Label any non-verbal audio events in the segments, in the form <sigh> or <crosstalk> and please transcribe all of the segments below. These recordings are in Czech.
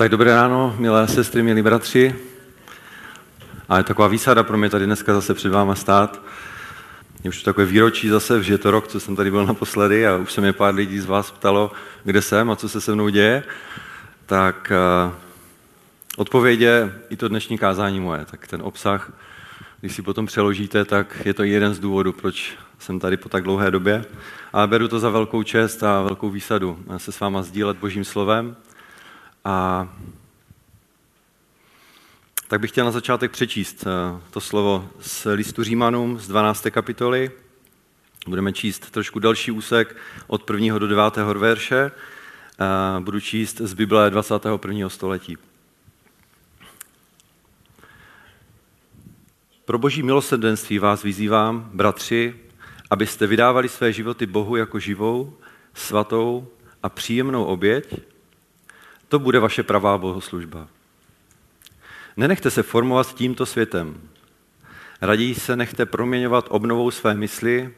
Tak dobré ráno, milé sestry, milí bratři. A je taková výsada pro mě tady dneska zase před váma stát. Je už to takové výročí zase, že je to rok, co jsem tady byl naposledy a už se mě pár lidí z vás ptalo, kde jsem a co se se mnou děje. Tak uh, odpověď je i to dnešní kázání moje. Tak ten obsah, když si potom přeložíte, tak je to jeden z důvodů, proč jsem tady po tak dlouhé době. A beru to za velkou čest a velkou výsadu se s váma sdílet božím slovem a tak bych chtěl na začátek přečíst eh, to slovo z listu Římanům z 12. kapitoly. Budeme číst trošku další úsek od 1. do 9. verše. Budu číst z Bible 21. století. Pro boží milosrdenství vás vyzývám, bratři, abyste vydávali své životy Bohu jako živou, svatou a příjemnou oběť, to bude vaše pravá bohoslužba. Nenechte se formovat tímto světem. Raději se nechte proměňovat obnovou své mysli,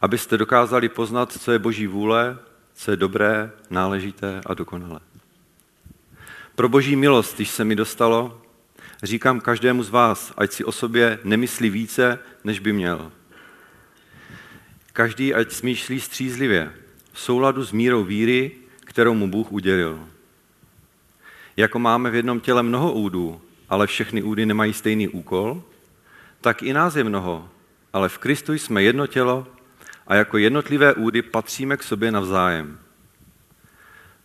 abyste dokázali poznat, co je boží vůle, co je dobré, náležité a dokonalé. Pro boží milost, když se mi dostalo, říkám každému z vás, ať si o sobě nemyslí více, než by měl. Každý ať smýšlí střízlivě, v souladu s mírou víry, kterou mu Bůh udělil. Jako máme v jednom těle mnoho údů, ale všechny údy nemají stejný úkol, tak i nás je mnoho, ale v Kristu jsme jedno tělo a jako jednotlivé údy patříme k sobě navzájem.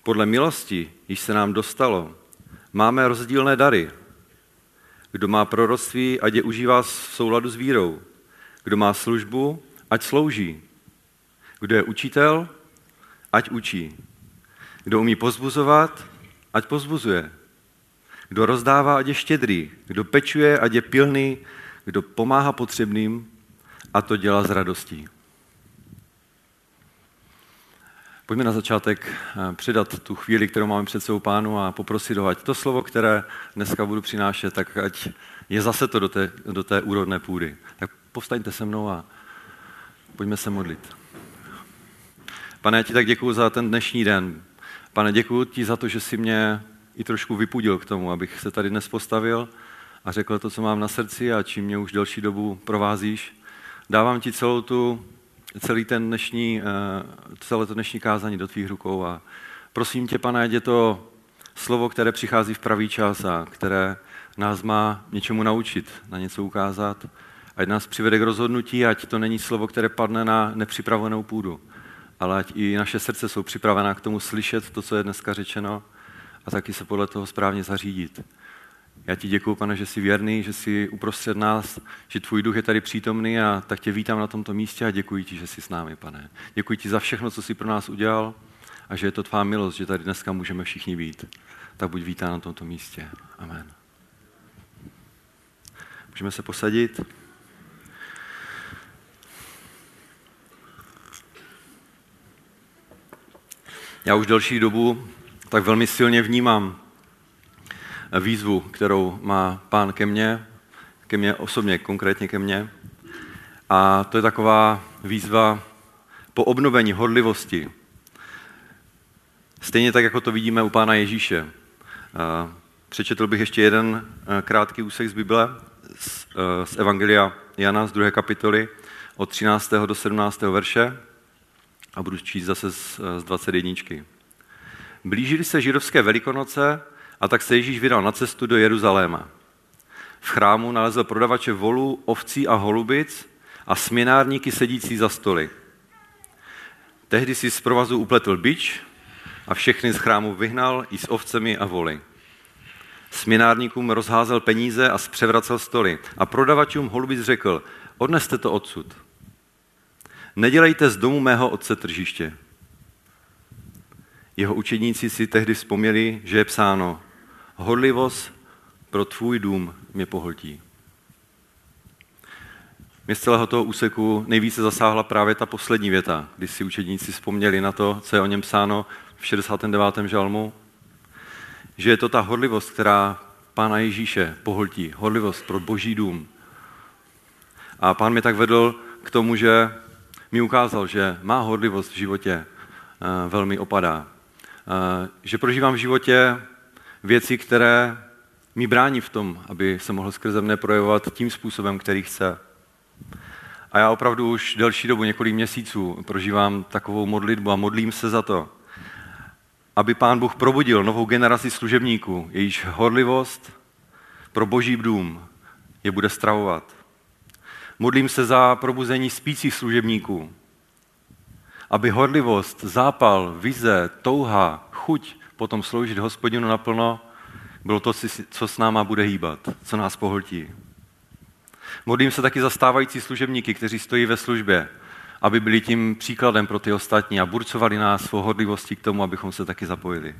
Podle milosti, již se nám dostalo, máme rozdílné dary. Kdo má proroctví, ať je užívá v souladu s vírou. Kdo má službu, ať slouží. Kdo je učitel, ať učí. Kdo umí pozbuzovat, ať pozbuzuje. Kdo rozdává, ať je štědrý. Kdo pečuje, ať je pilný. Kdo pomáhá potřebným, a to dělá s radostí. Pojďme na začátek eh, přidat tu chvíli, kterou máme před sebou pánu a poprosit ho, ať to slovo, které dneska budu přinášet, tak ať je zase to do té, do té úrodné půdy. Tak povstaňte se mnou a pojďme se modlit. Pane, já ti tak děkuji za ten dnešní den. Pane, děkuji ti za to, že jsi mě i trošku vypudil k tomu, abych se tady dnes postavil a řekl to, co mám na srdci a čím mě už delší dobu provázíš. Dávám ti celou tu, celý ten dnešní, eh, celé to dnešní kázání do tvých rukou a prosím tě, pane, je to slovo, které přichází v pravý čas a které nás má něčemu naučit, na něco ukázat, ať nás přivede k rozhodnutí, ať to není slovo, které padne na nepřipravenou půdu, ale ať i naše srdce jsou připravená k tomu slyšet to, co je dneska řečeno a taky se podle toho správně zařídit. Já ti děkuji, pane, že jsi věrný, že jsi uprostřed nás, že tvůj duch je tady přítomný a tak tě vítám na tomto místě a děkuji ti, že jsi s námi, pane. Děkuji ti za všechno, co jsi pro nás udělal a že je to tvá milost, že tady dneska můžeme všichni být. Tak buď vítán na tomto místě. Amen. Můžeme se posadit. Já už delší dobu tak velmi silně vnímám výzvu, kterou má pán ke mně, ke mně osobně, konkrétně ke mně. A to je taková výzva po obnovení horlivosti. Stejně tak, jako to vidíme u pána Ježíše. Přečetl bych ještě jeden krátký úsek z Bible, z Evangelia Jana z druhé kapitoly od 13. do 17. verše a budu číst zase z 21. Blížily se židovské velikonoce a tak se Ježíš vydal na cestu do Jeruzaléma. V chrámu nalezl prodavače volů, ovcí a holubic a směnárníky sedící za stoly. Tehdy si z provazu upletl bič a všechny z chrámu vyhnal i s ovcemi a voly. Směnárníkům rozházel peníze a zpřevracel stoly a prodavačům holubic řekl, odneste to odsud. Nedělejte z domu mého otce tržiště. Jeho učedníci si tehdy vzpomněli, že je psáno, horlivost pro tvůj dům mě pohltí. Mě z celého toho úseku nejvíce zasáhla právě ta poslední věta, kdy si učedníci vzpomněli na to, co je o něm psáno v 69. žalmu, že je to ta horlivost, která Pána Ježíše pohltí, horlivost pro boží dům. A pán mě tak vedl k tomu, že mi ukázal, že má horlivost v životě eh, velmi opadá. Eh, že prožívám v životě věci, které mi brání v tom, aby se mohl skrze mne projevovat tím způsobem, který chce. A já opravdu už delší dobu, několik měsíců, prožívám takovou modlitbu a modlím se za to, aby pán Bůh probudil novou generaci služebníků, jejíž horlivost pro boží dům je bude stravovat. Modlím se za probuzení spících služebníků, aby horlivost, zápal, vize, touha, chuť potom sloužit hospodinu naplno bylo to, co s náma bude hýbat, co nás pohltí. Modlím se taky za stávající služebníky, kteří stojí ve službě, aby byli tím příkladem pro ty ostatní a burcovali nás svou hodlivostí k tomu, abychom se taky zapojili.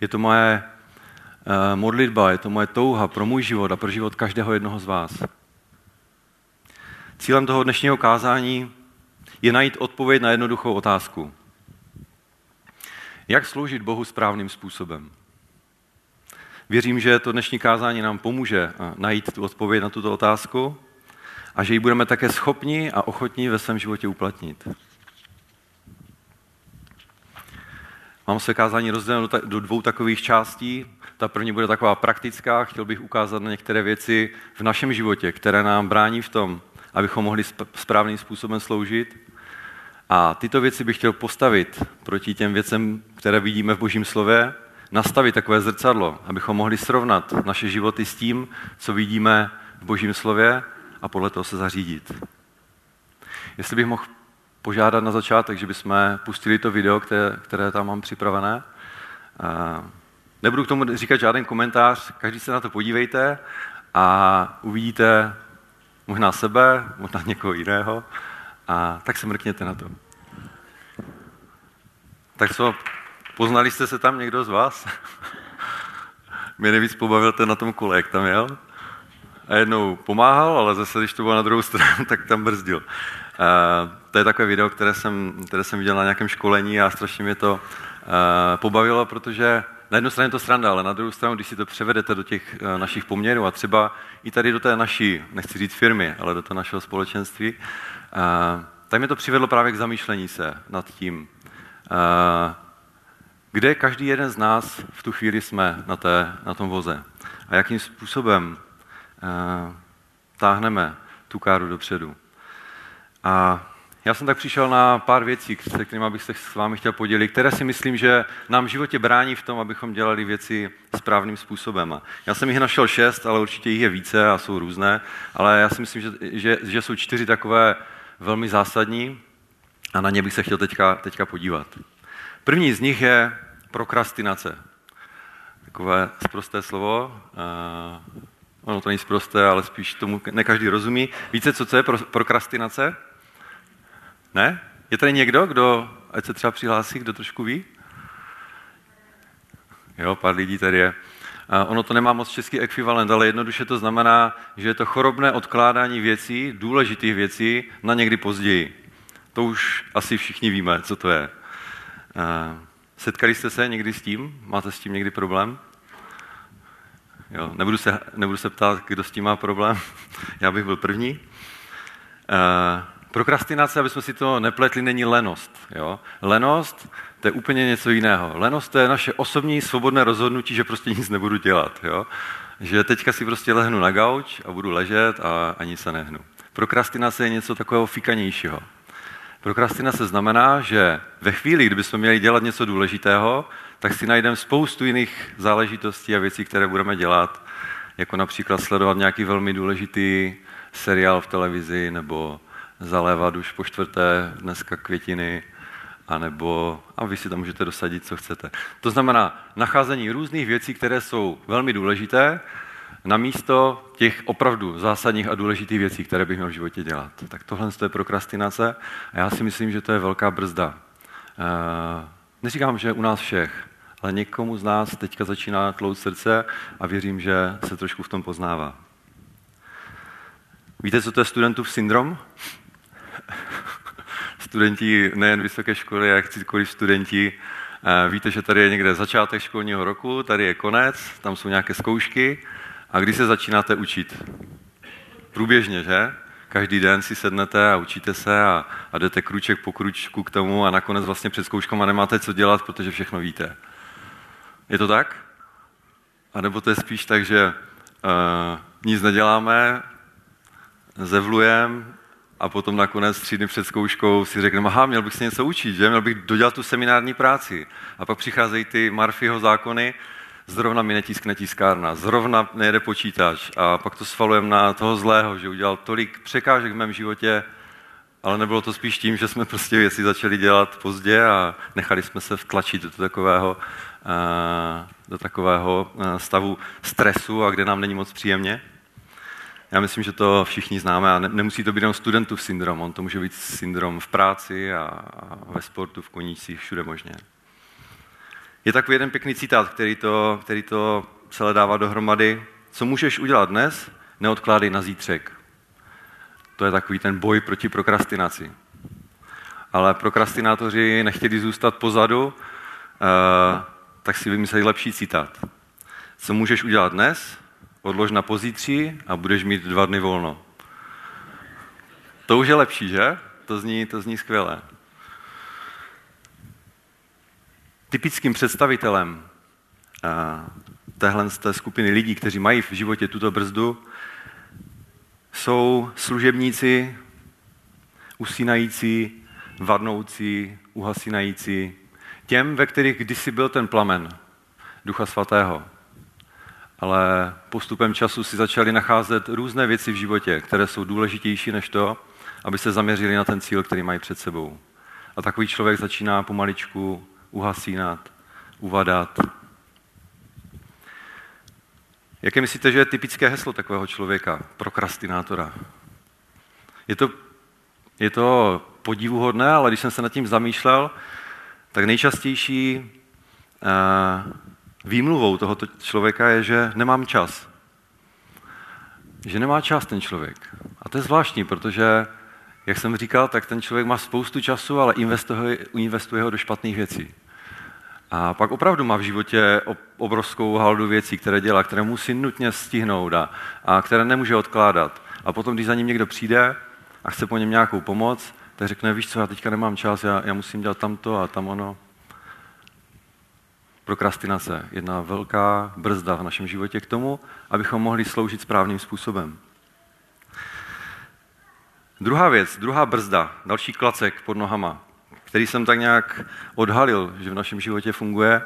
Je to moje eh, modlitba, je to moje touha pro můj život a pro život každého jednoho z vás. Cílem toho dnešního kázání je najít odpověď na jednoduchou otázku. Jak sloužit Bohu správným způsobem? Věřím, že to dnešní kázání nám pomůže eh, najít tu odpověď na tuto otázku a že ji budeme také schopni a ochotní ve svém životě uplatnit. Mám se kázání rozděleno do dvou takových částí. Ta první bude taková praktická, chtěl bych ukázat na některé věci v našem životě, které nám brání v tom, abychom mohli správným způsobem sloužit. A tyto věci bych chtěl postavit proti těm věcem, které vidíme v Božím slově, nastavit takové zrcadlo, abychom mohli srovnat naše životy s tím, co vidíme v Božím slově a podle toho se zařídit. Jestli bych mohl požádat na začátek, že bychom pustili to video, které, které tam mám připravené. Nebudu k tomu říkat žádný komentář, každý se na to podívejte a uvidíte možná sebe, možná někoho jiného a tak se mrkněte na to. Tak co, poznali jste se tam někdo z vás? <laughs> Mě nejvíc pobavil ten na tom kole, jak tam jel. A jednou pomáhal, ale zase, když to bylo na druhou stranu, <laughs> tak tam brzdil. Uh, to je takové video, které jsem, které jsem viděl na nějakém školení a strašně mě to uh, pobavilo, protože na jednu stranu je to sranda, ale na druhou stranu, když si to převedete do těch uh, našich poměrů a třeba i tady do té naší, nechci říct firmy, ale do toho našeho společenství, tak mě to přivedlo právě k zamýšlení se nad tím, kde každý jeden z nás v tu chvíli jsme na, té, na tom voze a jakým způsobem táhneme tu káru dopředu. A já jsem tak přišel na pár věcí, se kterými bych se s vámi chtěl podělit, které si myslím, že nám v životě brání v tom, abychom dělali věci správným způsobem. Já jsem jich našel šest, ale určitě jich je více a jsou různé, ale já si myslím, že, že, že jsou čtyři takové velmi zásadní a na ně bych se chtěl teďka, teďka podívat. První z nich je prokrastinace. Takové zprosté slovo. Uh, ono to není zprosté, ale spíš tomu ne každý rozumí. Víte, co, co je pro, prokrastinace? Ne? Je tady někdo, kdo, ať se třeba přihlásí, kdo trošku ví? Jo, pár lidí tady je. A ono to nemá moc český ekvivalent, ale jednoduše to znamená, že je to chorobné odkládání věcí, důležitých věcí, na někdy později. To už asi všichni víme, co to je. Setkali jste se někdy s tím? Máte s tím někdy problém? Jo, nebudu, se, nebudu se ptát, kdo s tím má problém. <laughs> Já bych byl první. Prokrastinace, aby jsme si to nepletli, není lenost. Jo? Lenost to je úplně něco jiného. Lenost to je naše osobní svobodné rozhodnutí, že prostě nic nebudu dělat. Jo? Že teďka si prostě lehnu na gauč a budu ležet a ani se nehnu. Prokrastinace je něco takového fikanějšího. Prokrastinace znamená, že ve chvíli, kdyby jsme měli dělat něco důležitého, tak si najdeme spoustu jiných záležitostí a věcí, které budeme dělat, jako například sledovat nějaký velmi důležitý seriál v televizi nebo zalévat už po čtvrté dneska květiny, anebo, a vy si tam můžete dosadit, co chcete. To znamená nacházení různých věcí, které jsou velmi důležité, na místo těch opravdu zásadních a důležitých věcí, které bych měl v životě dělat. Tak tohle je prokrastinace a já si myslím, že to je velká brzda. E, neříkám, že u nás všech, ale někomu z nás teďka začíná tlout srdce a věřím, že se trošku v tom poznává. Víte, co to je studentův syndrom? <laughs> studenti nejen vysoké školy, jak jakýkoliv studenti, eh, víte, že tady je někde začátek školního roku, tady je konec, tam jsou nějaké zkoušky a kdy se začínáte učit? Průběžně, že? Každý den si sednete a učíte se a, a jdete kruček po kručku k tomu a nakonec vlastně před zkouškama nemáte co dělat, protože všechno víte. Je to tak? A nebo to je spíš tak, že uh, nic neděláme, zevlujeme a potom nakonec tři dny před zkouškou si řekneme, aha, měl bych se něco učit, že? měl bych dodělat tu seminární práci. A pak přicházejí ty Marfyho zákony, zrovna mi netiskne tiskárna, zrovna nejede počítač a pak to svalujeme na toho zlého, že udělal tolik překážek v mém životě, ale nebylo to spíš tím, že jsme prostě věci začali dělat pozdě a nechali jsme se vtlačit do takového, eh, do takového eh, stavu stresu a kde nám není moc příjemně. Já myslím, že to všichni známe a nemusí to být jenom studentův syndrom, on to může být syndrom v práci a, ve sportu, v koníčcích, všude možně. Je takový jeden pěkný citát, který to, který to celé dává dohromady. Co můžeš udělat dnes, neodkládej na zítřek. To je takový ten boj proti prokrastinaci. Ale prokrastinátoři nechtěli zůstat pozadu, eh, tak si vymysleli lepší citát. Co můžeš udělat dnes, odlož na pozítří a budeš mít dva dny volno. To už je lepší, že? To zní, to zní skvěle. Typickým představitelem eh, téhle z té skupiny lidí, kteří mají v životě tuto brzdu, jsou služebníci, usínající, vadnoucí, uhasínající, těm, ve kterých kdysi byl ten plamen Ducha Svatého ale postupem času si začali nacházet různé věci v životě, které jsou důležitější než to, aby se zaměřili na ten cíl, který mají před sebou. A takový člověk začíná pomaličku uhasínat, uvadat. Jaké myslíte, že je typické heslo takového člověka, prokrastinátora? Je to, je to podivuhodné, ale když jsem se nad tím zamýšlel, tak nejčastější uh, výmluvou tohoto člověka je, že nemám čas. Že nemá čas ten člověk. A to je zvláštní, protože, jak jsem říkal, tak ten člověk má spoustu času, ale investuje, ho do špatných věcí. A pak opravdu má v životě obrovskou haldu věcí, které dělá, které musí nutně stihnout a, a které nemůže odkládat. A potom, když za ním někdo přijde a chce po něm nějakou pomoc, tak řekne, víš co, já teďka nemám čas, já, já musím dělat tamto a tam ono. Prokrastinace, jedna velká brzda v našem životě k tomu, abychom mohli sloužit správným způsobem. Druhá věc, druhá brzda, další klacek pod nohama, který jsem tak nějak odhalil, že v našem životě funguje,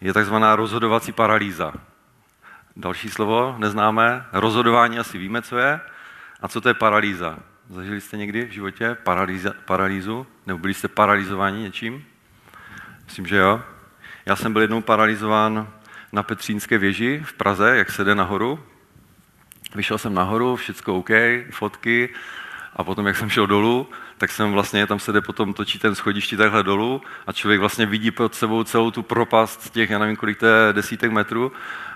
je takzvaná rozhodovací paralýza. Další slovo neznáme, rozhodování asi víme, co je. A co to je paralýza? Zažili jste někdy v životě paralýza, paralýzu? Nebo byli jste paralizováni něčím? Myslím, že jo. Já jsem byl jednou paralizován na Petřínské věži v Praze, jak se jde nahoru. Vyšel jsem nahoru, všechno OK, fotky, a potom, jak jsem šel dolů, tak jsem vlastně, tam se jde potom točí ten schodišti takhle dolů a člověk vlastně vidí pod sebou celou tu propast těch, já nevím, kolik to je, desítek metrů.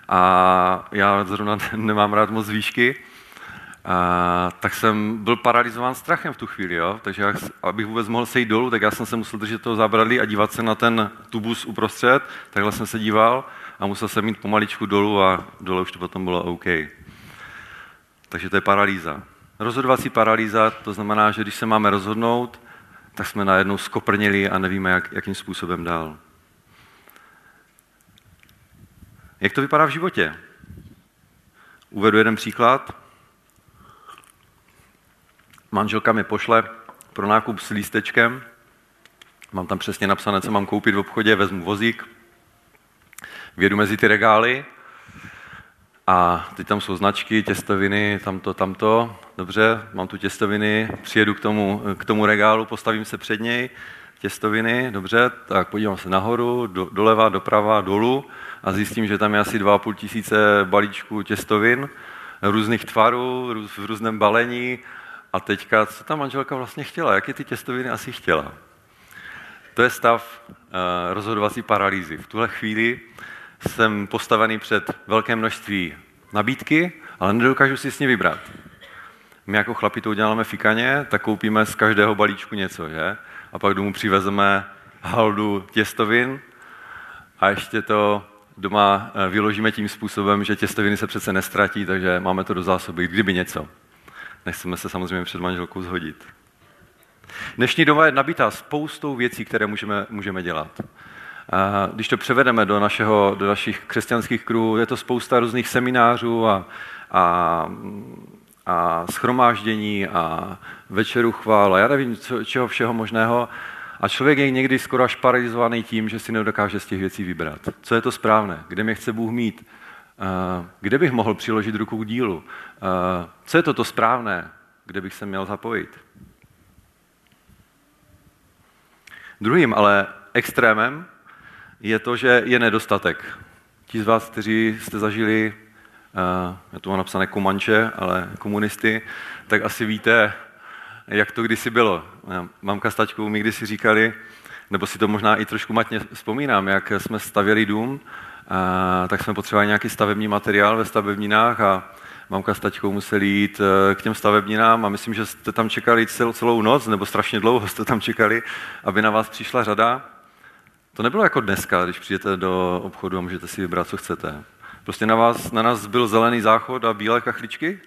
A já zrovna <laughs> nemám rád moc výšky, a, tak jsem byl paralizován strachem v tu chvíli, jo? takže jak, abych vůbec mohl sejít dolů, tak já jsem se musel držet toho zábradlí a dívat se na ten tubus uprostřed, takhle jsem se díval a musel jsem mít pomaličku dolů a dole už to potom bylo OK. Takže to je paralýza. Rozhodovací paralýza, to znamená, že když se máme rozhodnout, tak jsme najednou skoprnili a nevíme, jak, jakým způsobem dál. Jak to vypadá v životě? Uvedu jeden příklad. Manželka mi pošle pro nákup s lístečkem. Mám tam přesně napsané, co mám koupit v obchodě, vezmu vozík, vědu mezi ty regály a teď tam jsou značky, těstoviny, tamto, tamto. Dobře, mám tu těstoviny, přijedu k tomu, k tomu regálu, postavím se před něj, těstoviny, dobře, tak podívám se nahoru, do, doleva, doprava, dolů a zjistím, že tam je asi 2,5 tisíce balíčků těstovin různých tvarů, v různém balení a teďka, co ta manželka vlastně chtěla, jaké ty těstoviny asi chtěla. To je stav uh, rozhodovací paralýzy. V tuhle chvíli jsem postavený před velké množství nabídky, ale nedokážu si s ní vybrat. My jako chlapi to uděláme fikaně, tak koupíme z každého balíčku něco, že? A pak domů přivezeme haldu těstovin a ještě to doma eh, vyložíme tím způsobem, že těstoviny se přece nestratí, takže máme to do zásoby, kdyby něco. Nechceme se samozřejmě před manželkou zhodit. Dnešní doba je nabitá spoustou věcí, které můžeme, můžeme dělat. Když to převedeme do, našeho, do našich křesťanských kruhů, je to spousta různých seminářů a, a, a schromáždění a večeru chvál a já nevím, co, čeho všeho možného. A člověk je někdy skoro až paralizovaný tím, že si nedokáže z těch věcí vybrat. Co je to správné? Kde mě chce Bůh mít? Kde bych mohl přiložit ruku k dílu? Co je to to správné? Kde bych se měl zapojit? Druhým ale extrémem je to, že je nedostatek. Ti z vás, kteří jste zažili, já tu mám napsané komanče, ale komunisty, tak asi víte, jak to kdysi bylo. Mamka s taťkou mi kdysi říkali, nebo si to možná i trošku matně vzpomínám, jak jsme stavěli dům, a, tak jsme potřebovali nějaký stavební materiál ve stavebninách a mamka s taťkou museli jít e, k těm stavebninám a myslím, že jste tam čekali celou, celou noc, nebo strašně dlouho jste tam čekali, aby na vás přišla řada. To nebylo jako dneska, když přijdete do obchodu a můžete si vybrat, co chcete. Prostě na, vás, na nás byl zelený záchod a bílé kachličky.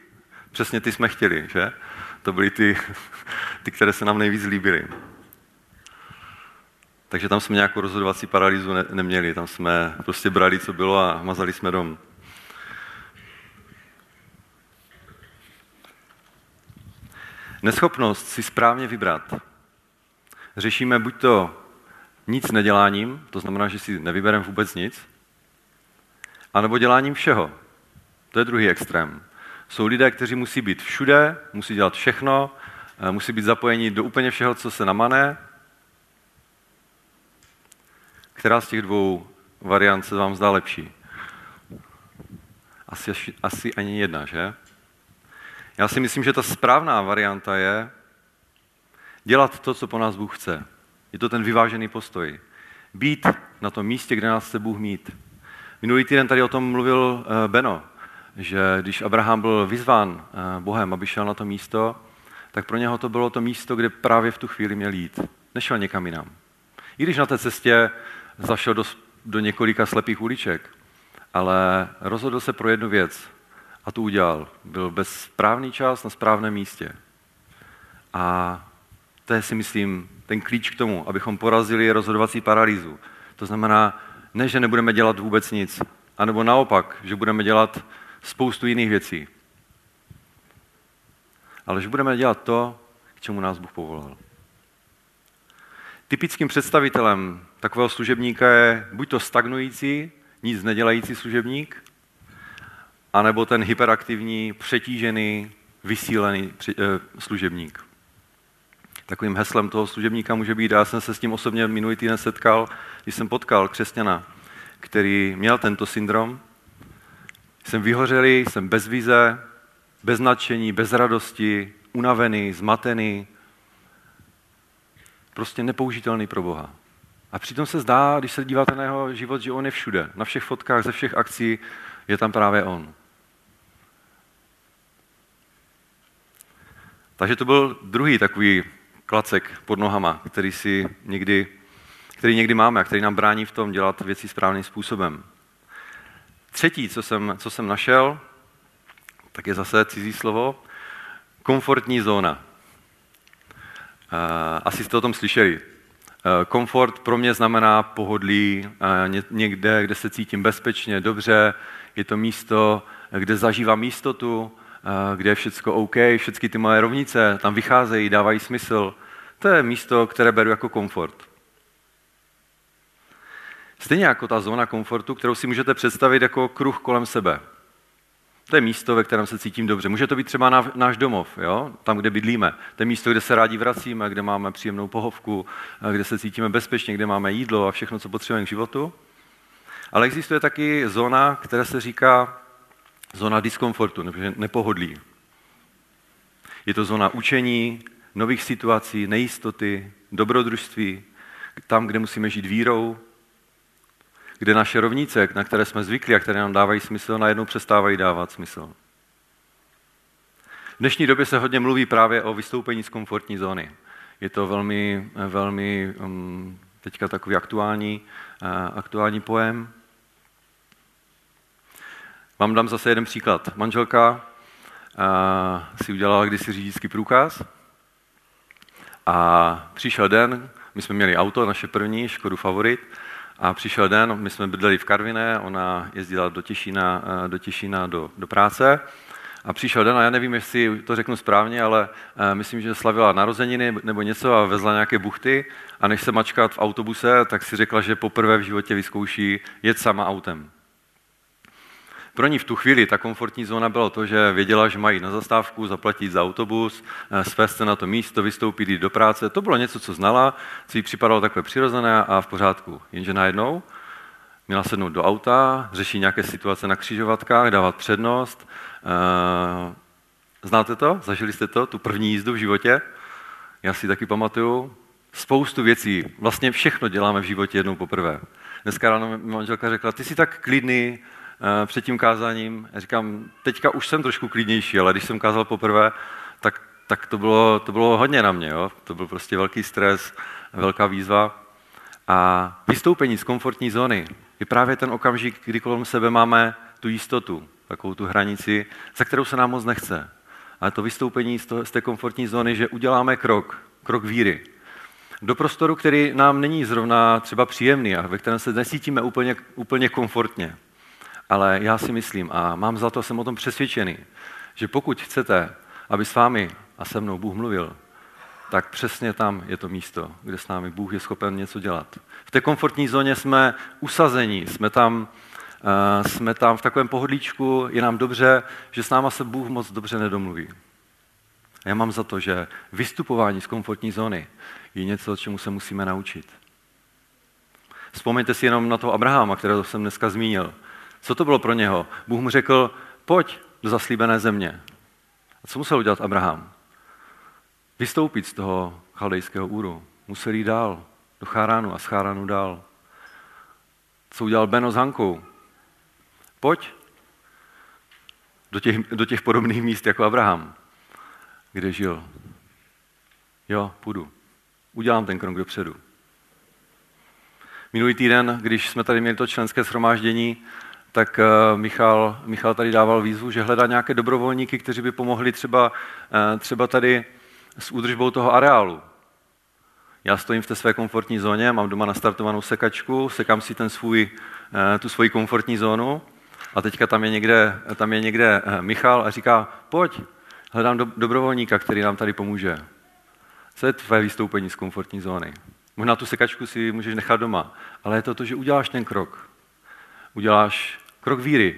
Přesně ty jsme chtěli, že? To byly ty, <laughs> ty které se nám nejvíc líbily. Takže tam jsme nějakou rozhodovací paralýzu ne, neměli. Tam jsme prostě brali, co bylo a mazali jsme dom. Neschopnost si správně vybrat. Řešíme buď to nic neděláním, to znamená, že si nevybereme vůbec nic, anebo děláním všeho. To je druhý extrém. Jsou lidé, kteří musí být všude, musí dělat všechno, eh, musí být zapojeni do úplně všeho, co se namane. Která z těch dvou variant se vám zdá lepší? Asi, asi ani jedna, že? Já si myslím, že ta správná varianta je dělat to, co po nás Bůh chce. Je to ten vyvážený postoj. Být na tom místě, kde nás chce Bůh mít. Minulý týden tady o tom mluvil eh, Beno, že když Abraham byl vyzván eh, Bohem, aby šel na to místo, tak pro něho to bylo to místo, kde právě v tu chvíli měl jít. Nešel někam jinam. I když na té cestě zašel do, do několika slepých uliček, ale rozhodl se pro jednu věc a tu udělal. Byl bez správný čas na správném místě. A to je si myslím ten klíč k tomu, abychom porazili rozhodovací paralýzu. To znamená, ne, že nebudeme dělat vůbec nic, anebo naopak, že budeme dělat spoustu jiných věcí. Ale že budeme dělat to, k čemu nás Bůh povolal. Typickým představitelem takového služebníka je buď to stagnující, nic nedělající služebník, anebo ten hyperaktivní, přetížený, vysílený eh, služebník. Takovým heslem toho služebníka může být, já jsem se s tím osobně minulý týden setkal, když jsem potkal křesťana, který měl tento syndrom. Jsem vyhořelý, jsem bez vize, bez nadšení, bez radosti, unavený, zmatený, prostě nepoužitelný pro Boha. A přitom se zdá, když se díváte na jeho život, že on je všude. Na všech fotkách, ze všech akcí je tam právě on. Takže to byl druhý takový klacek pod nohama, který, si někdy, který někdy máme a který nám brání v tom dělat věci správným způsobem. Třetí, co jsem, co jsem našel, tak je zase cizí slovo, komfortní zóna. Asi jste o tom slyšeli. Komfort pro mě znamená pohodlí, někde, kde se cítím bezpečně, dobře, je to místo, kde zažívám jistotu, kde je všecko OK, všechny ty moje rovnice tam vycházejí, dávají smysl. To je místo, které beru jako komfort. Stejně jako ta zóna komfortu, kterou si můžete představit jako kruh kolem sebe. To je místo, ve kterém se cítím dobře. Může to být třeba náš domov, jo? tam, kde bydlíme. To je místo, kde se rádi vracíme, kde máme příjemnou pohovku, kde se cítíme bezpečně, kde máme jídlo a všechno, co potřebujeme k životu. Ale existuje taky zóna, která se říká zóna diskomfortu, nebo nepohodlí. Je to zóna učení, nových situací, nejistoty, dobrodružství, tam, kde musíme žít vírou, kde naše rovnice, na které jsme zvyklí a které nám dávají smysl, najednou přestávají dávat smysl. V dnešní době se hodně mluví právě o vystoupení z komfortní zóny. Je to velmi, velmi um, teďka takový aktuální, uh, aktuální pojem. Vám dám zase jeden příklad. Manželka uh, si udělala kdysi řidičský průkaz a přišel den, my jsme měli auto, naše první, Škodu Favorit, A přišel den, my jsme bydleli v Karviné, ona jezdila do Těšína do, Těšína do, do práce a přišel den, a já nevím, jestli to řeknu správně, ale uh, myslím, že slavila narozeniny nebo něco a vezla nějaké buchty a než se mačkat v autobuse, tak si řekla, že poprvé v životě vyzkouší jet sama autem. Pro ní v tu chvíli ta komfortní zóna bylo to, že věděla, že mají na zastávku, zaplatit za autobus, eh, svést se na to místo, vystoupit jít do práce. To bylo něco, co znala, co jí připadalo takové přirozené a v pořádku. Jenže najednou měla sednout do auta, řešit nějaké situace na křižovatkách, dávat přednost. Eh, znáte to? Zažili jste to? Tu první jízdu v životě? Já si taky pamatuju. Spoustu věcí, vlastně všechno děláme v životě jednou poprvé. Dneska ráno mi manželka řekla, ty jsi tak klidný před tím kázáním. Já říkám, teďka už jsem trošku klidnější, ale když jsem kázal poprvé, tak, tak to, bylo, to bylo hodně na mě. Jo? To byl prostě velký stres, velká výzva. A vystoupení z komfortní zóny je právě ten okamžik, kdy kolem sebe máme tu jistotu, takovou tu hranici, za kterou se nám moc nechce. Ale to vystoupení z, to, z té komfortní zóny, že uděláme krok, krok víry, do prostoru, který nám není zrovna třeba příjemný a ve kterém se necítíme úplně, úplně komfortně. Ale já si myslím a mám za to, jsem o tom přesvědčený, že pokud chcete, aby s vámi a se mnou Bůh mluvil, tak přesně tam je to místo, kde s námi Bůh je schopen něco dělat. V té komfortní zóně jsme usazení, jsme tam, uh, jsme tam v takovém pohodlíčku, je nám dobře, že s náma se Bůh moc dobře nedomluví. A já mám za to, že vystupování z komfortní zóny je něco, čemu se musíme naučit. Vzpomeňte si jenom na toho Abrahama, kterého jsem dneska zmínil. Co to bylo pro něho? Bůh mu řekl, pojď do zaslíbené země. A co musel udělat Abraham? vystoupit z toho chaldejského úru. Museli jít dál, do Cháránu a z Cháránu dál. Co udělal Beno s Hankou? Pojď do těch, do těch podobných míst jako Abraham, kde žil. Jo, půjdu. Udělám ten krok dopředu. Minulý týden, když jsme tady měli to členské shromáždění, tak eh, Michal, Michal tady dával výzvu, že hledá nějaké dobrovolníky, kteří by pomohli třeba, eh, třeba tady s údržbou toho areálu. Já stojím v té své komfortní zóně, mám doma nastartovanou sekačku, sekám si ten svůj, eh, tu svoji komfortní zónu a teďka tam je někde, tam je někde Michal a říká, pojď, hledám do, dobrovolníka, který nám tady pomůže. Co je tvé vystoupení z komfortní zóny? Možná tu sekačku si můžeš nechat doma, ale je to to, že uděláš ten krok. Uděláš krok víry.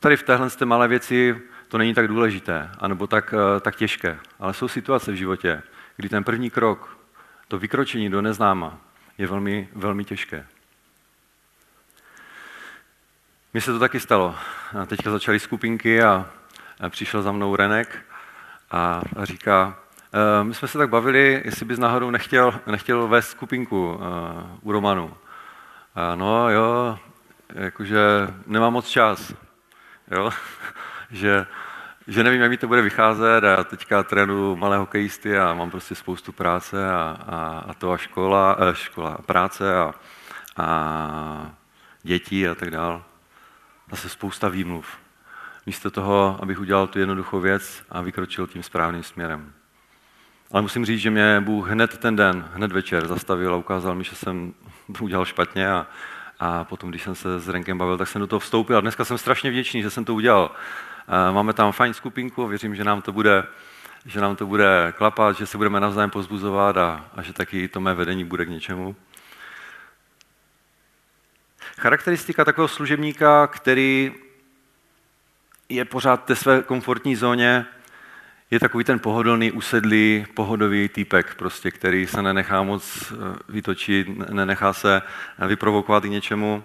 Tady v téhle malé věci to není tak důležité, anebo tak, eh, tak těžké. Ale jsou situace v životě, kdy ten první krok, to vykročení do neznáma, je velmi, velmi těžké. Mně se to taky stalo. Teďka začaly skupinky a přišel za mnou Renek a říká, eh, my jsme se tak bavili, jestli bys náhodou nechtěl, nechtěl vést skupinku eh, u Romanu. No jo, jakože nemám moc čas. Jo? <laughs> že, že nevím, jak mi to bude vycházet a já teďka trénu malé hokejisty a mám prostě spoustu práce a, a, a to a škola, a eh, škola a práce a, a děti a tak dál. Zase spousta výmluv. Místo toho, abych udělal tu jednoduchou věc a vykročil tím správným směrem. Ale musím říct, že mě Bůh hned ten den, hned večer zastavil a ukázal mi, že jsem to <laughs> udělal špatně a, a potom, když jsem se s Renkem bavil, tak jsem do toho vstoupil a dneska jsem strašně vděčný, že jsem to udělal. Máme tam fajn skupinku, věřím, že nám to bude, že nám to bude klapat, že se budeme navzájem pozbuzovat a, a že taky to mé vedení bude k něčemu. Charakteristika takového služebníka, který je pořád v té své komfortní zóně, je takový ten pohodlný, usedlý, pohodový týpek, prostě, který se nenechá moc eh, vytočit, nenechá se vyprovokovat k něčemu.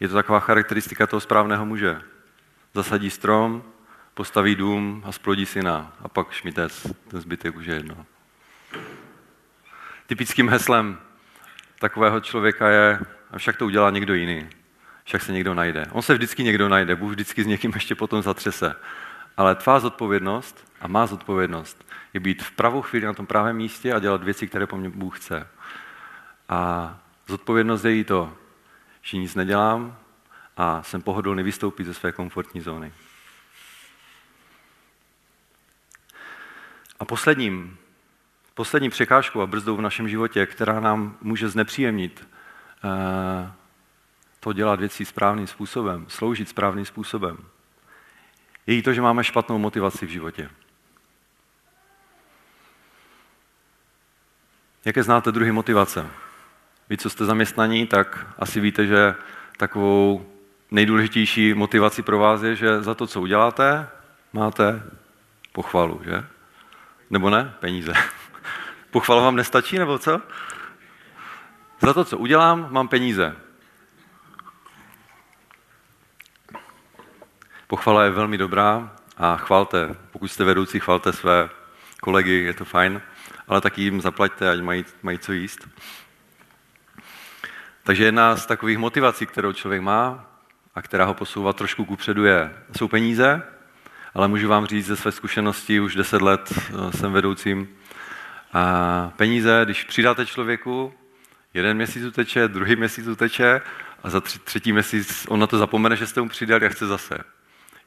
Je to taková charakteristika toho správného muže. Zasadí strom, postaví dům a splodí syna. A pak šmitec, ten zbytek už je jedno. Typickým heslem takového člověka je, a však to udělá někdo jiný. Však se někdo najde. On se vždycky někdo najde, Bůh vždycky s někým <laughs> ještě potom zatřese. Ale tvá zodpovědnost a má zodpovědnost je být v pravou chvíli na tom právém místě a dělat věci, které po mně Bůh chce. A zodpovědnost je i to, že nic nedělám a jsem pohodlný vystoupit ze své komfortní zóny. A posledním, Poslední překážkou a brzdou v našem životě, která nám může znepříjemnit eh, to dělat věci správným způsobem, sloužit správným způsobem, je i to, že máme špatnou motivaci v životě. Jaké znáte druhy motivace? Vy, co jste zaměstnaní, tak asi víte, že takovou nejdůležitější motivací pro vás je, že za to, co uděláte, máte pochvalu, že? Nebo ne? Peníze. <laughs> Pochvala vám nestačí, nebo co? Za to, co udělám, mám peníze. Pochvala je velmi dobrá a chvalte, pokud jste vedoucí, chvalte své kolegy, je to fajn, ale taky jim zaplaťte, ať mají, mají co jíst. Takže jedna z takových motivací, kterou člověk má a která ho posouvá trošku kupředu, je, jsou peníze, ale můžu vám říct ze své zkušenosti, už deset let eh, jsem vedoucím, a peníze, když přidáte člověku, jeden měsíc uteče, druhý měsíc uteče a za třetí měsíc on na to zapomene, že jste mu přidali a chce zase.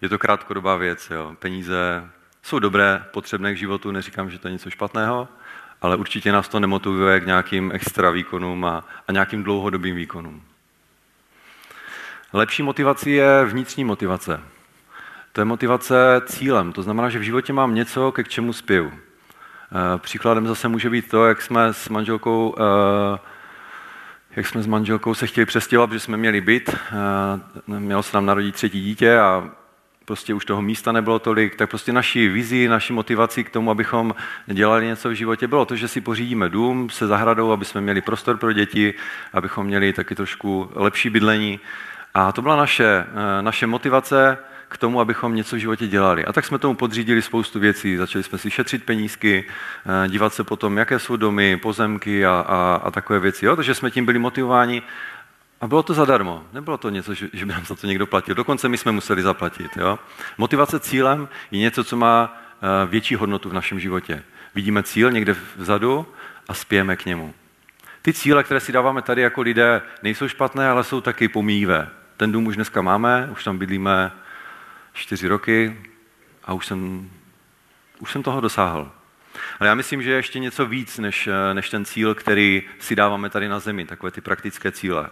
Je to krátkodobá věc. Jo. Peníze jsou dobré, potřebné k životu, neříkám, že to je něco špatného, ale určitě nás to nemotivuje k nějakým extra výkonům a, a nějakým dlouhodobým výkonům. Lepší motivací je vnitřní motivace. To je motivace cílem. To znamená, že v životě mám něco, ke čemu spěju. E, příkladem zase může být to, jak jsme s manželkou e, jak jsme s manželkou se chtěli přestěhovat, že jsme měli byt, e, mělo se nám narodit třetí dítě a prostě už toho místa nebylo tolik, tak prostě naší vizi, naší motivací k tomu, abychom dělali něco v životě, bylo to, že si pořídíme dům se zahradou, aby jsme měli prostor pro děti, abychom měli taky trošku lepší bydlení. A to byla naše, eh, naše motivace k tomu, abychom něco v životě dělali. A tak jsme tomu podřídili spoustu věcí. Začali jsme si šetřit penízky, eh, dívat se potom, jaké jsou domy, pozemky a, a, a takové věci. Jo? Takže jsme tím byli motivováni a bylo to zadarmo. Nebylo to něco, že, by nám za to někdo platil. Dokonce my jsme museli zaplatit. Jo? Motivace cílem je něco, co má eh, větší hodnotu v našem životě. Vidíme cíl někde vzadu a spějeme k němu. Ty cíle, které si dáváme tady jako lidé, nejsou špatné, ale jsou taky pomíjivé. Ten dům už dneska máme, už tam bydlíme čtyři roky a už jsem, už jsem toho dosáhl. Ale já myslím, že je ještě něco víc než, eh, než ten cíl, který si dáváme tady na zemi, takové ty praktické cíle.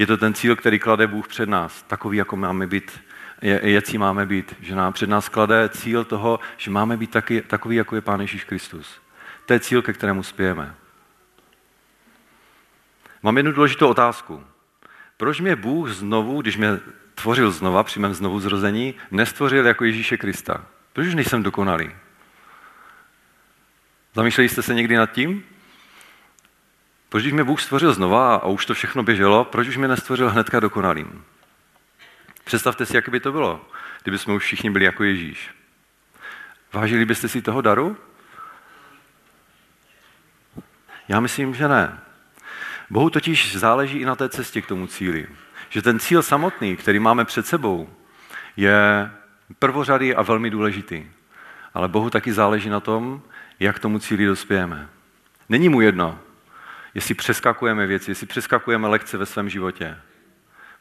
Je to ten cíl, který klade Bůh před nás, takový, jako máme být, jací máme být, že nám před nás klade cíl toho, že máme být taky, takový, jako je Pán Ježíš Kristus. To je cíl, ke kterému spějeme. Mám jednu důležitou otázku. Proč mě Bůh znovu, když mě tvořil znova při mém znovu zrození, nestvořil jako Ježíše Krista? Proč už nejsem dokonalý? Zamýšleli jste se někdy nad tím? Proč když mě Bůh stvořil znova a už to všechno běželo, proč už mě nestvořil hnedka dokonalým? Představte si, jak by to bylo, kdyby jsme už všichni byli jako Ježíš. Vážili byste si toho daru? Já myslím, že ne. Bohu totiž záleží i na té cestě k tomu cíli. Že ten cíl samotný, který máme před sebou, je prvořadý a velmi důležitý. Ale Bohu taky záleží na tom, jak tomu cíli dospějeme. Není mu jedno, jestli přeskakujeme věci, jestli přeskakujeme lekce ve svém životě.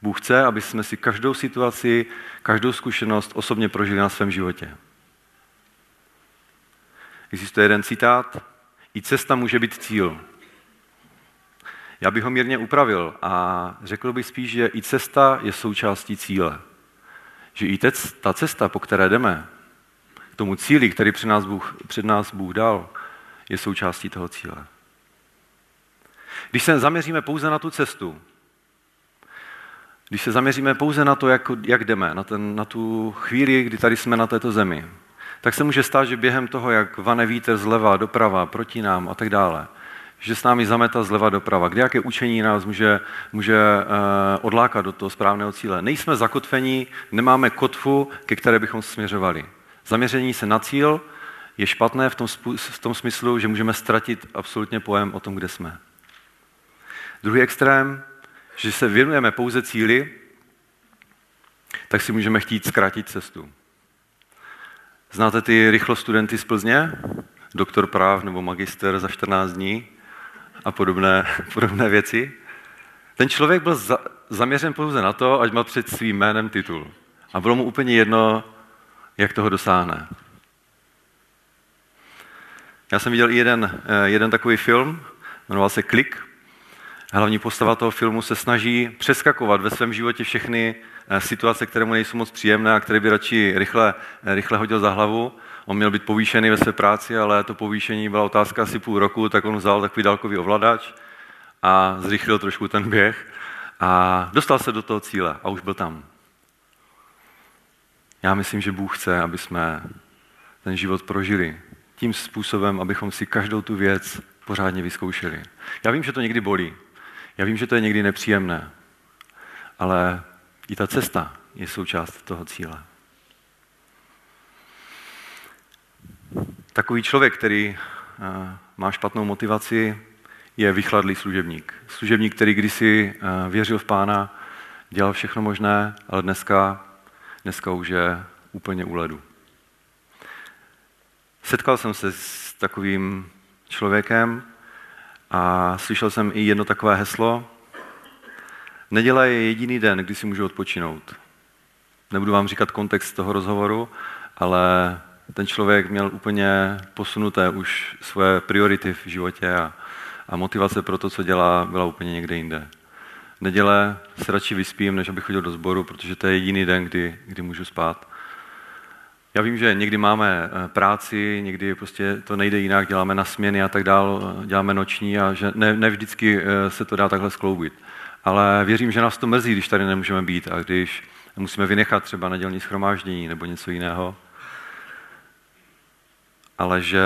Bůh chce, aby jsme si každou situaci, každou zkušenost osobně prožili na svém životě. Existuje jeden citát, i cesta může být cíl. Já bych ho mírně upravil a řekl bych spíš, že i cesta je součástí cíle. Že i ta cesta, po které jdeme, k tomu cíli, který před nás Bůh, před nás Bůh dal, je součástí toho cíle. Když se zaměříme pouze na tu cestu, když se zaměříme pouze na to, jak, jak jdeme, na, ten, na tu chvíli, kdy tady jsme na této zemi, tak se může stát, že během toho, jak vane vítr zleva, doprava, proti nám a tak dále, že s námi zameta zleva doprava, kde jaké učení nás může, může uh, odlákat do toho správného cíle. Nejsme zakotvení, nemáme kotvu, ke které bychom směřovali. Zaměření se na cíl je špatné v tom, v tom smyslu, že můžeme ztratit absolutně pojem o tom, kde jsme. Druhý extrém, že se věnujeme pouze cíli, tak si můžeme chtít zkrátit cestu. Znáte ty rychlo studenty z Plzně? Doktor práv nebo magister za 14 dní a podobné, <laughs> podobné věci? Ten člověk byl za, zaměřen pouze na to, ať má před svým jménem titul. A bylo mu úplně jedno, jak toho dosáhne. Já jsem viděl jeden, eh, jeden takový film, jmenoval se Klik. Hlavní postava toho filmu se snaží přeskakovat ve svém životě všechny eh, situace, které mu nejsou moc příjemné a které by radši rychle, eh, rychle hodil za hlavu. On měl být povýšený ve své práci, ale to povýšení byla otázka asi půl roku, tak on vzal takový dálkový ovladač a zrychlil trošku ten běh a dostal se do toho cíle a už byl tam. Já myslím, že Bůh chce, aby jsme ten život prožili tím způsobem, abychom si každou tu věc pořádně vyzkoušeli. Já vím, že to někdy bolí. Já vím, že to je někdy nepříjemné. Ale i ta cesta je součást toho cíle. Takový člověk, který eh, má špatnou motivaci, je vychladlý služebník. Služebník, který kdysi eh, věřil v pána, dělal všechno možné, ale dneska, dneska už je úplně u ledu. Setkal jsem se s takovým člověkem a slyšel jsem i jedno takové heslo. Neděle je jediný den, kdy si můžu odpočinout. Nebudu vám říkat kontext toho rozhovoru, ale ten člověk měl úplně posunuté už svoje priority v životě a, a motivace pro to, co dělá, byla úplně někde jinde. Neděle se radši vyspím, než abych chodil do sboru, protože to je jediný den, kdy, kdy můžu spát. Já vím, že někdy máme eh, práci, někdy prostě to nejde jinak, děláme na směny a tak dál, děláme noční a že ne, ne vždycky eh, se to dá takhle skloubit. Ale věřím, že nás to mrzí, když tady nemůžeme být a když musíme vynechat třeba nedělní schromáždění nebo něco jiného. Ale že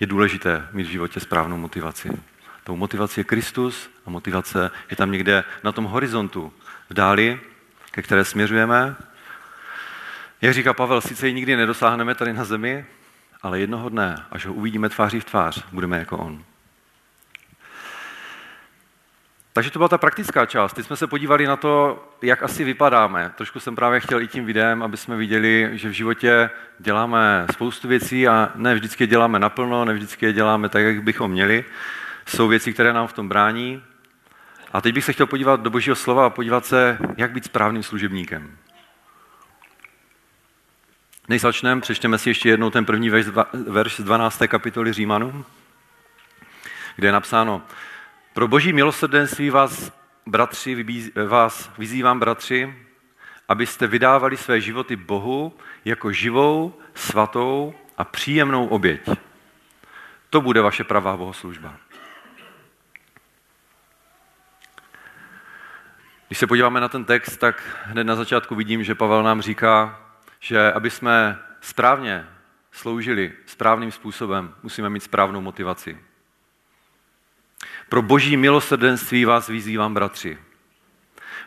je důležité mít v životě správnou motivaci. Tou motivací je Kristus a motivace je tam někde na tom horizontu, v dáli, ke které směřujeme jak říká Pavel, sice ji nikdy nedosáhneme tady na zemi, ale jednoho dne, až ho uvidíme tváří v tvář, budeme jako on. Takže to byla ta praktická část. Teď jsme se podívali na to, jak asi vypadáme. Trošku jsem právě chtěl i tím videem, aby jsme viděli, že v životě děláme spoustu věcí a ne vždycky je děláme naplno, ne vždycky je děláme tak, jak bychom měli. Jsou věci, které nám v tom brání. A teď bych se chtěl podívat do Božího slova a podívat se, jak být správným služebníkem. Než začneme, přečteme si ještě jednou ten první verš, z 12. kapitoly Římanů, kde je napsáno, pro boží milosrdenství vás, bratři, vás vyzývám, bratři, abyste vydávali své životy Bohu jako živou, svatou a příjemnou oběť. To bude vaše pravá bohoslužba. Když se podíváme na ten text, tak hned na začátku vidím, že Pavel nám říká, že aby jsme správně sloužili správným způsobem, musíme mít správnou motivaci. Pro boží milosrdenství vás vyzývám, bratři.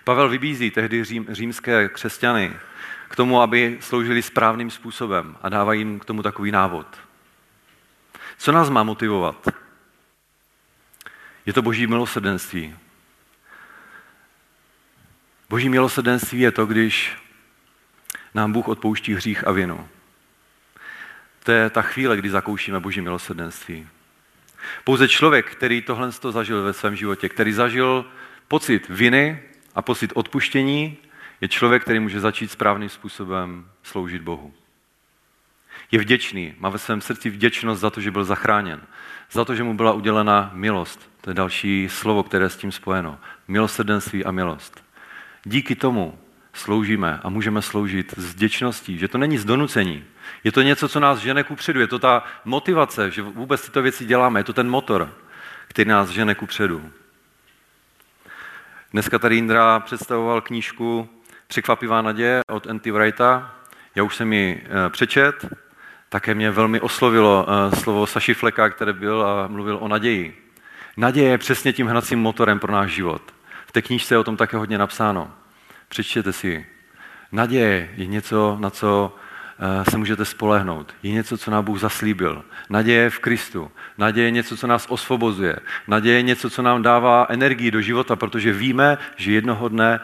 Pavel vybízí tehdy řím, římské křesťany k tomu, aby sloužili správným způsobem a dává jim k tomu takový návod. Co nás má motivovat? Je to boží milosrdenství. Boží milosrdenství je to, když nám Bůh odpouští hřích a vinu. To je ta chvíle, kdy zakoušíme Boží milosrdenství. Pouze člověk, který tohle zažil ve svém životě, který zažil pocit viny a pocit odpuštění, je člověk, který může začít správným způsobem sloužit Bohu. Je vděčný, má ve svém srdci vděčnost za to, že byl zachráněn, za to, že mu byla udělena milost. To je další slovo, které je s tím spojeno. Milosrdenství a milost. Díky tomu sloužíme a můžeme sloužit s vděčností, že to není z donucení. Je to něco, co nás žene kupředu, je to ta motivace, že vůbec tyto věci děláme, je to ten motor, který nás žene kupředu. Dneska tady Indra představoval knížku Překvapivá naděje od Anty Wrighta. Já už jsem ji eh, přečet. Také mě velmi oslovilo eh, slovo Saši Fleka, který byl a mluvil o naději. Naděje je přesně tím hnacím motorem pro náš život. V té knížce je o tom také hodně napsáno. Přečtěte si. Naděje je něco, na co eh, se můžete spolehnout. Je něco, co nám Bůh zaslíbil. Naděje v Kristu. Naděje je něco, co nás osvobozuje. Naděje je něco, co nám dává energii do života, protože víme, že jednoho dne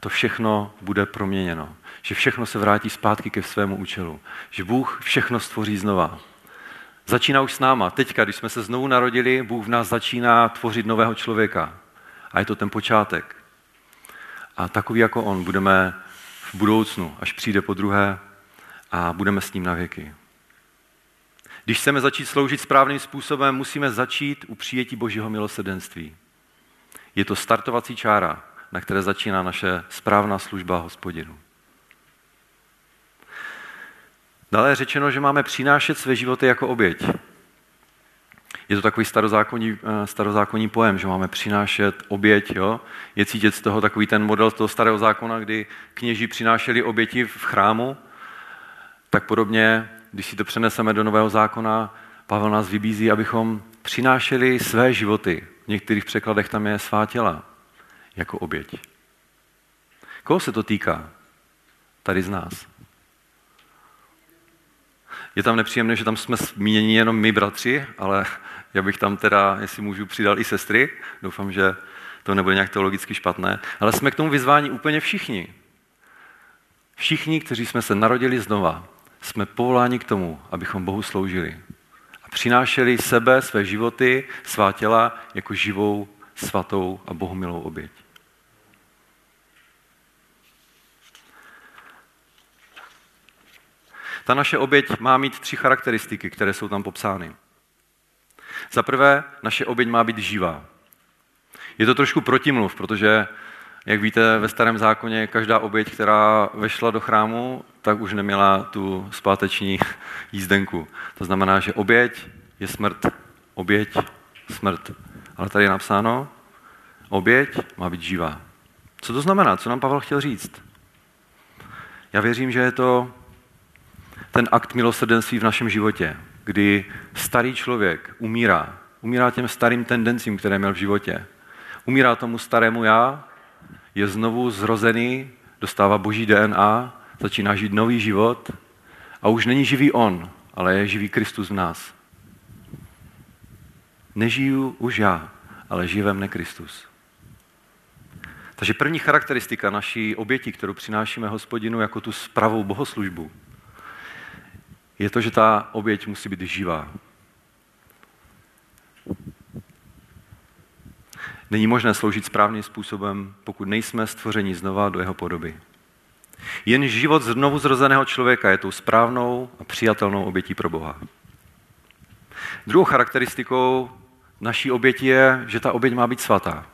to všechno bude proměněno. Že všechno se vrátí zpátky ke svému účelu. Že Bůh všechno stvoří znova. Začíná už s náma. Teďka, když jsme se znovu narodili, Bůh v nás začíná tvořit nového člověka. A je to ten počátek. A takový jako on budeme v budoucnu, až přijde po druhé a budeme s ním na věky. Když chceme začít sloužit správným způsobem, musíme začít u přijetí Božího milosrdenství. Je to startovací čára, na které začíná naše správná služba hospodinu. Dále je řečeno, že máme přinášet své životy jako oběť. Je to takový starozákonní, eh, starozákonní pojem, že máme přinášet oběť. Jo? Je cítit z toho takový ten model toho starého zákona, kdy kněží přinášeli oběti v chrámu. Tak podobně, když si to přeneseme do nového zákona, Pavel nás vybízí, abychom přinášeli své životy. V některých překladech tam je svá těla jako oběť. Koho se to týká? Tady z nás. Je tam nepříjemné, že tam jsme zmíněni jenom my bratři, ale já bych tam teda, jestli můžu, přidal i sestry. Doufám, že to nebude nějak teologicky špatné. Ale jsme k tomu vyzváni úplně všichni. Všichni, kteří jsme se narodili znova, jsme povoláni k tomu, abychom Bohu sloužili. A přinášeli sebe, své životy, svá těla jako živou, svatou a bohumilou oběť. Ta naše oběť má mít tři charakteristiky, které jsou tam popsány. Za prvé, naše oběť má být živá. Je to trošku protimluv, protože, jak víte, ve starém zákoně každá oběť, která vešla do chrámu, tak už neměla tu zpáteční jízdenku. To znamená, že oběť je smrt. Oběť, smrt. Ale tady je napsáno, oběť má být živá. Co to znamená? Co nám Pavel chtěl říct? Já věřím, že je to ten akt milosrdenství v našem životě, kdy starý člověk umírá. Umírá těm starým tendencím, které měl v životě. Umírá tomu starému já, je znovu zrozený, dostává boží DNA, začíná žít nový život a už není živý on, ale je živý Kristus v nás. Nežiju už já, ale žije ve mne Kristus. Takže první charakteristika naší oběti, kterou přinášíme hospodinu jako tu spravou bohoslužbu, je to, že ta oběť musí být živá. Není možné sloužit správným způsobem, pokud nejsme stvořeni znova do jeho podoby. Jen život znovu zrozeného člověka je tou správnou a přijatelnou obětí pro Boha. Druhou charakteristikou naší oběti je, že ta oběť má být svatá.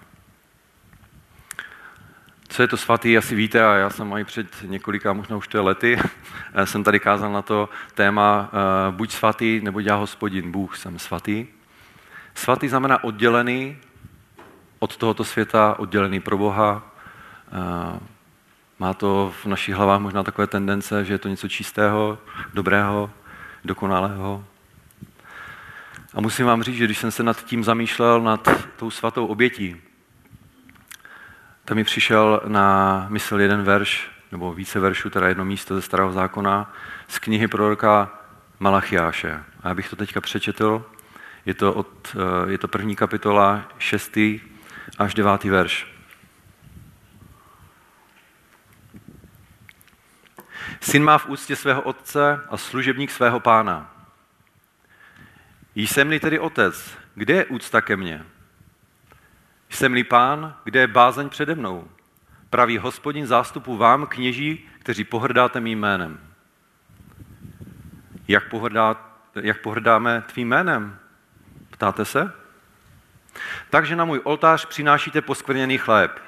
Co je to svatý, asi víte, a já jsem i před několika, možná už to je lety, <laughs> jsem tady kázal na to téma uh, buď svatý, nebo já hospodin, Bůh, jsem svatý. Svatý znamená oddělený od tohoto světa, oddělený pro Boha. Uh, má to v našich hlavách možná takové tendence, že je to něco čistého, dobrého, dokonalého. A musím vám říct, že když jsem se nad tím zamýšlel, nad tou svatou obětí, tam mi přišel na mysl jeden verš, nebo více veršů, teda jedno místo ze starého zákona, z knihy proroka Malachiáše. A já bych to teďka přečetl. Je to, od, eh, je to první kapitola, šestý až devátý verš. Syn má v úctě svého otce a služebník svého pána. Jsem-li tedy otec, kde je úcta ke mně? Jsem-li pán, kde je bázeň přede mnou? Pravý hospodin zástupu vám, kněží, kteří pohrdáte mým jménem. Jak, pohrdá, jak pohrdáme tvým jménem? Ptáte se? Takže na můj oltář přinášíte poskvrněný chléb.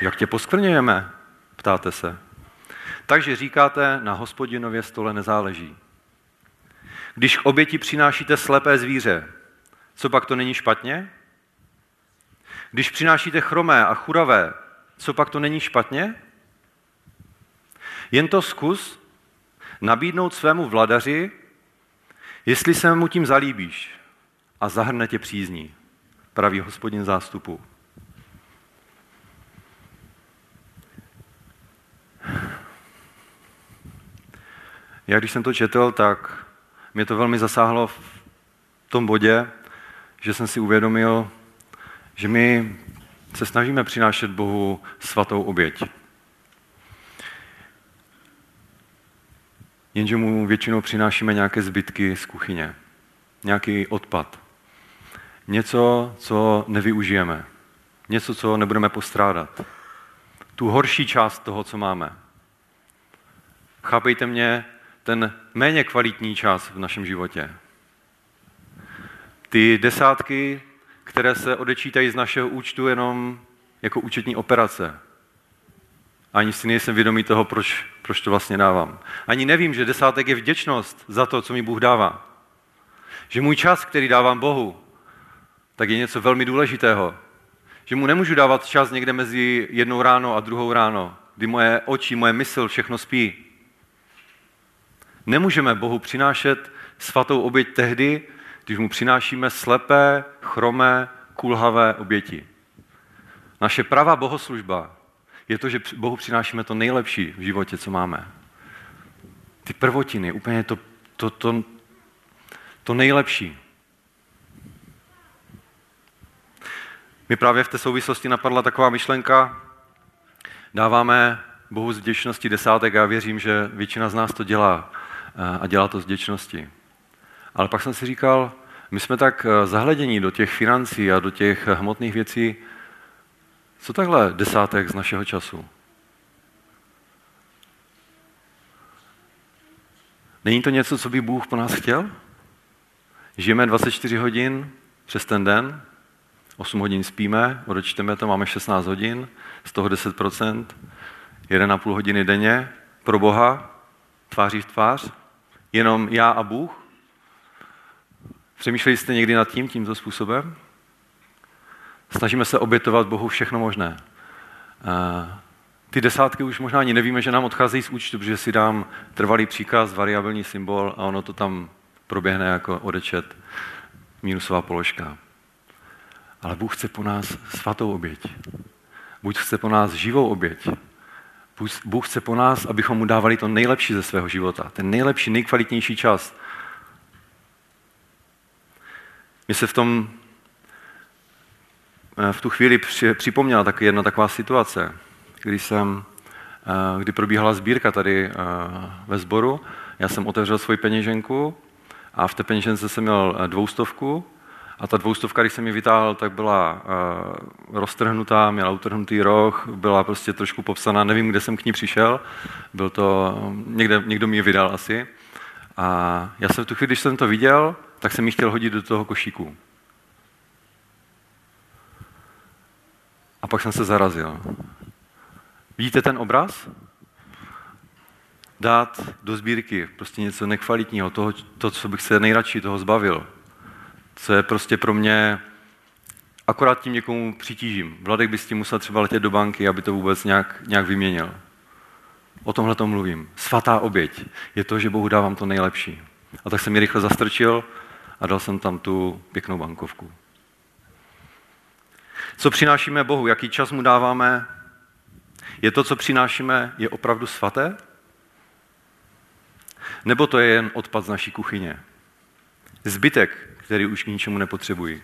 Jak tě poskvrňujeme? Ptáte se. Takže říkáte, na hospodinově stole nezáleží. Když k oběti přinášíte slepé zvíře, co pak to není špatně? Když přinášíte chromé a churavé, co pak to není špatně? Jen to zkus nabídnout svému vladaři, jestli se mu tím zalíbíš a zahrne tě přízní, pravý hospodin zástupu. Já když jsem to četl, tak mě to velmi zasáhlo v tom bodě, že jsem si uvědomil, že my se snažíme přinášet Bohu svatou oběť. Jenže mu většinou přinášíme nějaké zbytky z kuchyně, nějaký odpad. Něco, co nevyužijeme. Něco, co nebudeme postrádat. Tu horší část toho, co máme. Chápejte mě, ten méně kvalitní čas v našem životě. Ty desátky, které se odečítají z našeho účtu jenom jako účetní operace. Ani si nejsem vědomý toho, proč, proč to vlastně dávám. Ani nevím, že desátek je vděčnost za to, co mi Bůh dává. Že můj čas, který dávám Bohu, tak je něco velmi důležitého. Že mu nemůžu dávat čas někde mezi jednou ráno a druhou ráno, kdy moje oči, moje mysl, všechno spí. Nemůžeme Bohu přinášet svatou oběť tehdy, když mu přinášíme slepé, chromé, kulhavé oběti. Naše pravá bohoslužba je to, že Bohu přinášíme to nejlepší v životě, co máme. Ty prvotiny, úplně to, to, to, to nejlepší. Mi právě v té souvislosti napadla taková myšlenka, dáváme Bohu z vděčnosti desátek a já věřím, že většina z nás to dělá eh, a dělá to z vděčnosti. Ale pak jsem si říkal, my jsme tak eh, zahledění do těch financí a do těch hmotných věcí, co takhle desátek z našeho času? Není to něco, co by Bůh po nás chtěl? Žijeme 24 hodin přes ten den, 8 hodin spíme, odečteme to, máme 16 hodin, z toho 10%, 1,5 hodiny denně pro Boha, tváří v tvář, jenom já a Bůh. Přemýšleli jste někdy nad tím, tímto způsobem? Snažíme se obětovat Bohu všechno možné. Ty desátky už možná ani nevíme, že nám odcházejí z účtu, protože si dám trvalý příkaz, variabilní symbol a ono to tam proběhne jako odečet minusová položka. Ale Bůh chce po nás svatou oběť. Bůh chce po nás živou oběť. Bůh chce po nás, abychom mu dávali to nejlepší ze svého života. Ten nejlepší, nejkvalitnější čas. Mně se v tom Eh, v tu chvíli připomněla taky jedna taková situace, kdy jsem, eh, kdy probíhala sbírka tady eh, ve sboru. Já jsem otevřel svoji peněženku a v té peněžence jsem měl dvoustovku a ta dvoustovka, když jsem ji vytáhl, tak byla roztrhnutá, měla utrhnutý roh, byla prostě trošku popsaná, nevím, kde jsem k ní přišel, byl to, někde, někdo mi ji vydal asi. A já jsem v tu chvíli, když jsem to viděl, tak jsem ji chtěl hodit do toho košíku. A pak jsem se zarazil. Vidíte ten obraz? Dát do sbírky prostě něco nekvalitního, toho, to, co bych se nejradši toho zbavil. Co je prostě pro mě, akorát tím někomu přitížím. Vladek by s tím musel třeba letět do banky, aby to vůbec nějak, nějak vyměnil. O tomhle to mluvím. Svatá oběť je to, že Bohu dávám to nejlepší. A tak jsem mi rychle zastrčil a dal jsem tam tu pěknou bankovku. Co přinášíme Bohu, jaký čas mu dáváme, je to, co přinášíme, je opravdu svaté? Nebo to je jen odpad z naší kuchyně? Zbytek, který už k ničemu nepotřebují.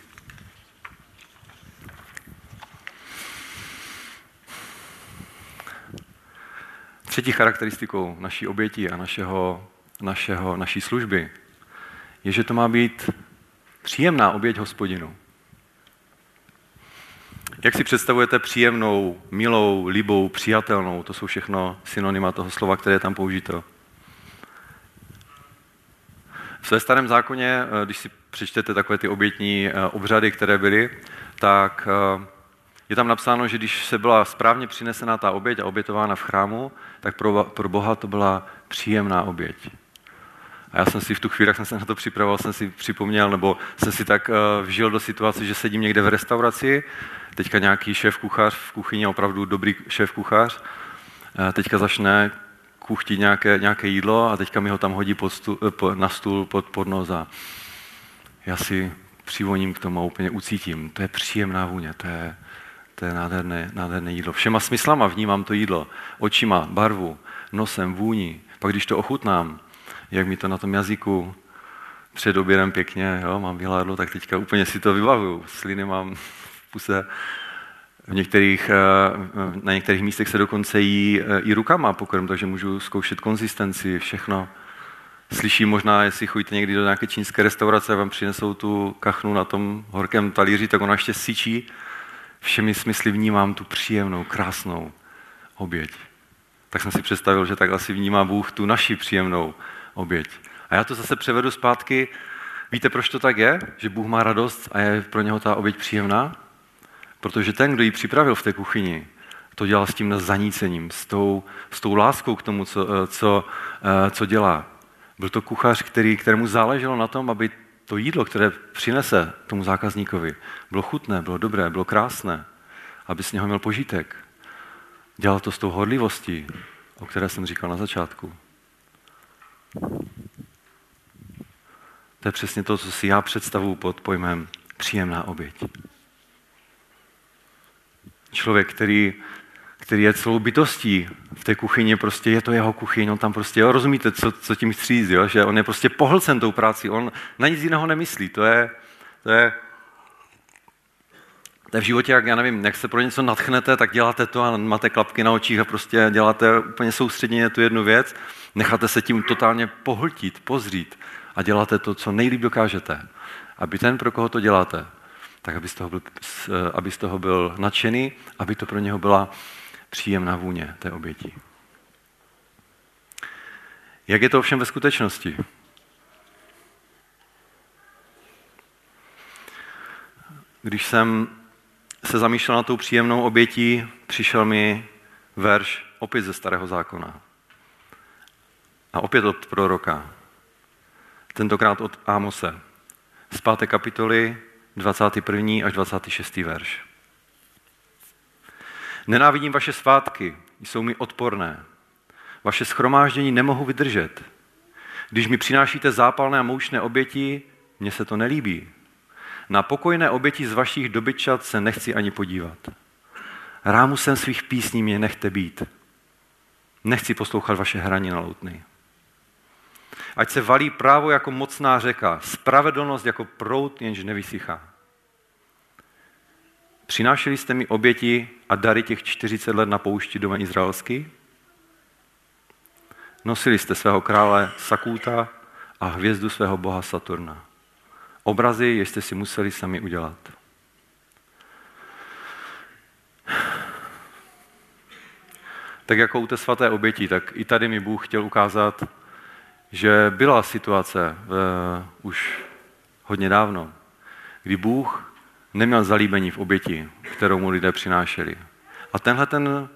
Třetí charakteristikou naší oběti a našeho, našeho, naší služby je, že to má být příjemná oběť hospodinu. Jak si představujete příjemnou, milou, libou, přijatelnou? To jsou všechno synonyma toho slova, které je tam použito. V starém zákoně, eh, když si přečtete takové ty obětní eh, obřady, které byly, tak eh, je tam napsáno, že když se byla správně přinesena ta oběť a obětována v chrámu, tak pro, pro Boha to byla příjemná oběť. A já jsem si v tu chvíli, jak jsem se na to připravoval, jsem si připomněl, nebo jsem si tak vžil do situace, že sedím někde v restauraci teďka nějaký šéf kuchař v kuchyni, opravdu dobrý šéf kuchař, teďka začne kuchtit nějaké, nějaké jídlo a teďka mi ho tam hodí pod stůl, eh, na stůl pod, pod nos a já si přivoním k tomu a úplně ucítím. To je příjemná vůně, to je, to je nádherné, nádherné jídlo. Všema smyslama vnímám to jídlo. Očima, barvu, nosem, vůni. Pak když to ochutnám, jak mi to na tom jazyku před obědem pěkně, jo, mám vyhládlo, tak teďka úplně si to vybavuju. Sliny mám puse. V některých, eh, na některých místech se dokonce jí eh, i rukama pokrm, takže můžu zkoušet konzistenci, všechno. Slyším možná, jestli chodíte někdy do nějaké čínské restaurace a vám přinesou tu kachnu na tom horkém talíři, tak ona ještě syčí. Všemi smysly vnímám tu příjemnou, krásnou oběť. Tak jsem si představil, že tak asi vnímá Bůh tu naši příjemnou oběť. A já to zase převedu zpátky. Víte, proč to tak je? Že Bůh má radost a je pro něho ta oběť příjemná? Protože ten, kdo ji připravil v té kuchyni, to dělal s tím zanícením, s tou, s tou láskou k tomu, co, eh, co, eh, co dělá. Byl to kuchař, který, kterému záleželo na tom, aby to jídlo, které přinese tomu zákazníkovi, bylo chutné, bylo dobré, bylo krásné, aby z něho měl požitek. Dělal to s tou horlivostí, o které jsem říkal na začátku. To je přesně to, co si já představuji pod pojmem příjemná oběť. Člověk, který, který je celou bytostí v té kuchyni, prostě je to jeho kuchyň, on tam prostě, jo, rozumíte, co, co tím říct, jo? že on je prostě pohlcen tou práci, on na nic jiného nemyslí, to je, to je, to je v životě, jak já nevím, jak se pro něco natchnete, tak děláte to a máte klapky na očích a prostě děláte úplně soustředěně tu jednu věc, necháte se tím totálně pohltit, pozřít a děláte to, co nejlíp dokážete. Aby ten, pro koho to děláte, tak aby z toho byl, aby z toho byl nadšený, aby to pro něho byla příjemná vůně té oběti. Jak je to ovšem ve skutečnosti? Když jsem se zamýšlel na tou příjemnou obětí, přišel mi verš opět ze Starého zákona. A opět od proroka. Tentokrát od Ámose. Z páté kapitoly 21. až 26. verš. Nenávidím vaše svátky, jsou mi odporné. Vaše schromáždění nemohu vydržet. Když mi přinášíte zápalné a moučné oběti, mně se to nelíbí. Na pokojné oběti z vašich dobyčat se nechci ani podívat. Rámusem svých písní mě nechte být. Nechci poslouchat vaše hraní na loutny. Ať se valí právo jako mocná řeka, spravedlnost jako prout, jenž nevysychá. Přinášeli jste mi oběti a dary těch 40 let na poušti doma izraelský? Nosili jste svého krále Sakúta a hvězdu svého boha Saturna. Obrazy, jež jste si museli sami udělat. Tak jako u té svaté oběti, tak i tady mi Bůh chtěl ukázat, že byla situace v, už hodně dávno, kdy Bůh neměl zalíbení v oběti, kterou mu lidé přinášeli. A tenhle ten,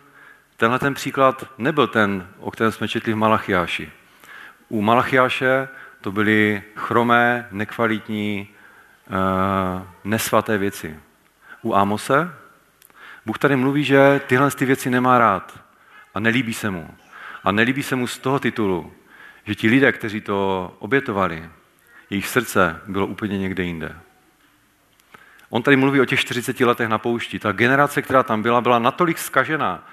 tenhle ten příklad nebyl ten, o kterém jsme četli v Malachiáši. U Malachiáše to byly chromé, nekvalitní, eh, nesvaté věci. U Amose Bůh tady mluví, že tyhle ty věci nemá rád a nelíbí se mu. A nelíbí se mu z toho titulu, že ti lidé, kteří to obětovali, jejich srdce bylo úplně někde jinde. On tady mluví o těch 40 letech na poušti. Ta generace, která tam byla, byla natolik skažená,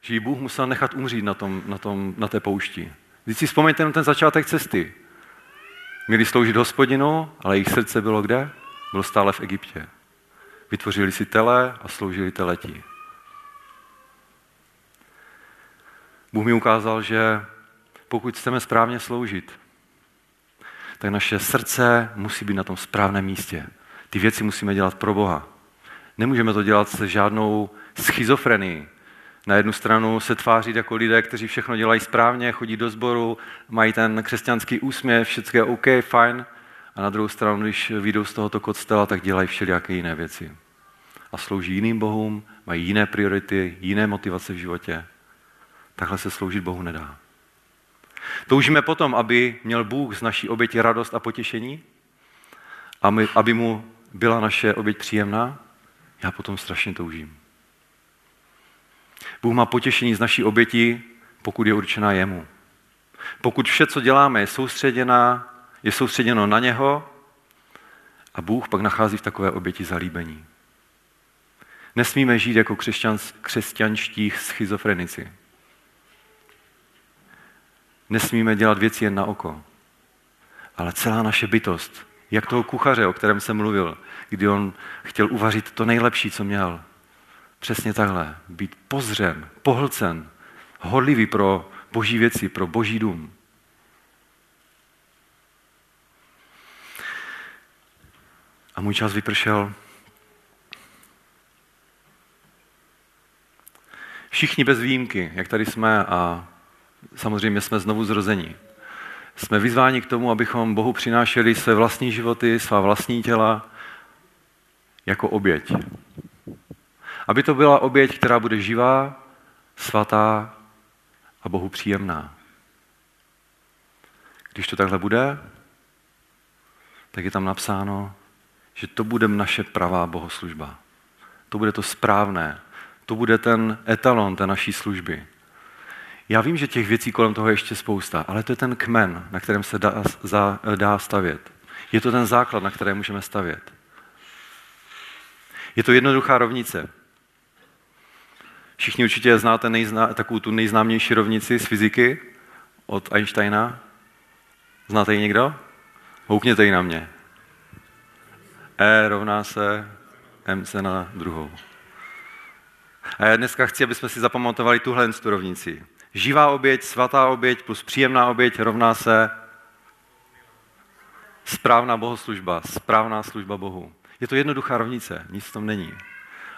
že ji Bůh musel nechat umřít na, tom, na, tom, na té poušti. Když si vzpomeňte na ten začátek cesty. Měli sloužit hospodinu, ale jejich srdce bylo kde? Bylo stále v Egyptě. Vytvořili si tele a sloužili teletí. Bůh mi ukázal, že pokud chceme správně sloužit, tak naše srdce musí být na tom správném místě. Ty věci musíme dělat pro Boha. Nemůžeme to dělat se žádnou schizofrenií. Na jednu stranu se tvářit jako lidé, kteří všechno dělají správně, chodí do sboru, mají ten křesťanský úsměv, všechno je OK, fajn. A na druhou stranu, když vyjdou z tohoto kostela, tak dělají všelijaké jiné věci. A slouží jiným bohům, mají jiné priority, jiné motivace v životě. Takhle se sloužit Bohu nedá. Toužíme potom, aby měl Bůh z naší oběti radost a potěšení, aby mu byla naše oběť příjemná, já potom strašně toužím. Bůh má potěšení z naší oběti, pokud je určená jemu. Pokud vše, co děláme, je, soustředěná, je soustředěno na něho a Bůh pak nachází v takové oběti zalíbení. Nesmíme žít jako křesťan, křesťanští schizofrenici. Nesmíme dělat věci jen na oko. Ale celá naše bytost, jak toho kuchaře, o kterém jsem mluvil, kdy on chtěl uvařit to nejlepší, co měl. Přesně takhle. Být pozřen, pohlcen, horlivý pro boží věci, pro boží dům. A můj čas vypršel. Všichni bez výjimky, jak tady jsme a samozřejmě jsme znovu zrození, Jsme vyzváni k tomu, abychom Bohu přinášeli své vlastní životy, svá vlastní těla jako oběť. Aby to byla oběť, která bude živá, svatá a Bohu příjemná. Když to takhle bude, tak je tam napsáno, že to bude naše pravá bohoslužba. To bude to správné. To bude ten etalon té naší služby. Já vím, že těch věcí kolem toho je ještě spousta, ale to je ten kmen, na kterém se dá, za, dá stavět. Je to ten základ, na kterém můžeme stavět. Je to jednoduchá rovnice. Všichni určitě znáte nejzná, takovou tu nejznámější rovnici z fyziky od Einsteina. Znáte ji někdo? Houkněte ji na mě. E rovná se mc na druhou. A já dneska chci, aby jsme si zapamatovali tuhle tu rovnici. Živá oběť, svatá oběť plus příjemná oběť rovná se správná bohoslužba, správná služba Bohu. Je to jednoduchá rovnice, nic v tom není.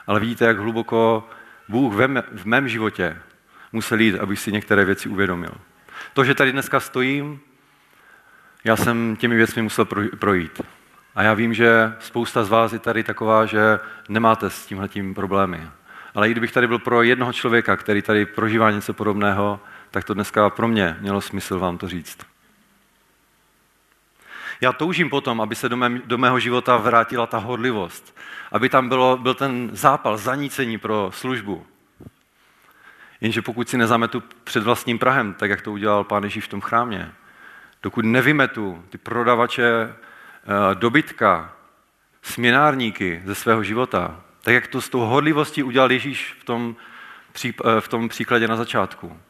Ale vidíte, jak hluboko Bůh v mém životě musel jít, abych si některé věci uvědomil. To, že tady dneska stojím, já jsem těmi věcmi musel projít. A já vím, že spousta z vás je tady taková, že nemáte s tímhle problémy. Ale i kdybych tady byl pro jednoho člověka, který tady prožívá něco podobného, tak to dneska pro mě mělo smysl vám to říct. Já toužím potom, aby se do, mé, do mého života vrátila ta hodlivost. Aby tam bylo, byl ten zápal, zanícení pro službu. Jenže pokud si nezametu před vlastním Prahem, tak jak to udělal pán Ježíš v tom chrámě, dokud nevymetu ty prodavače eh, dobytka, směnárníky ze svého života, tak jak to s tou hodlivostí udělal Ježíš v tom, eh, v tom příkladě na začátku,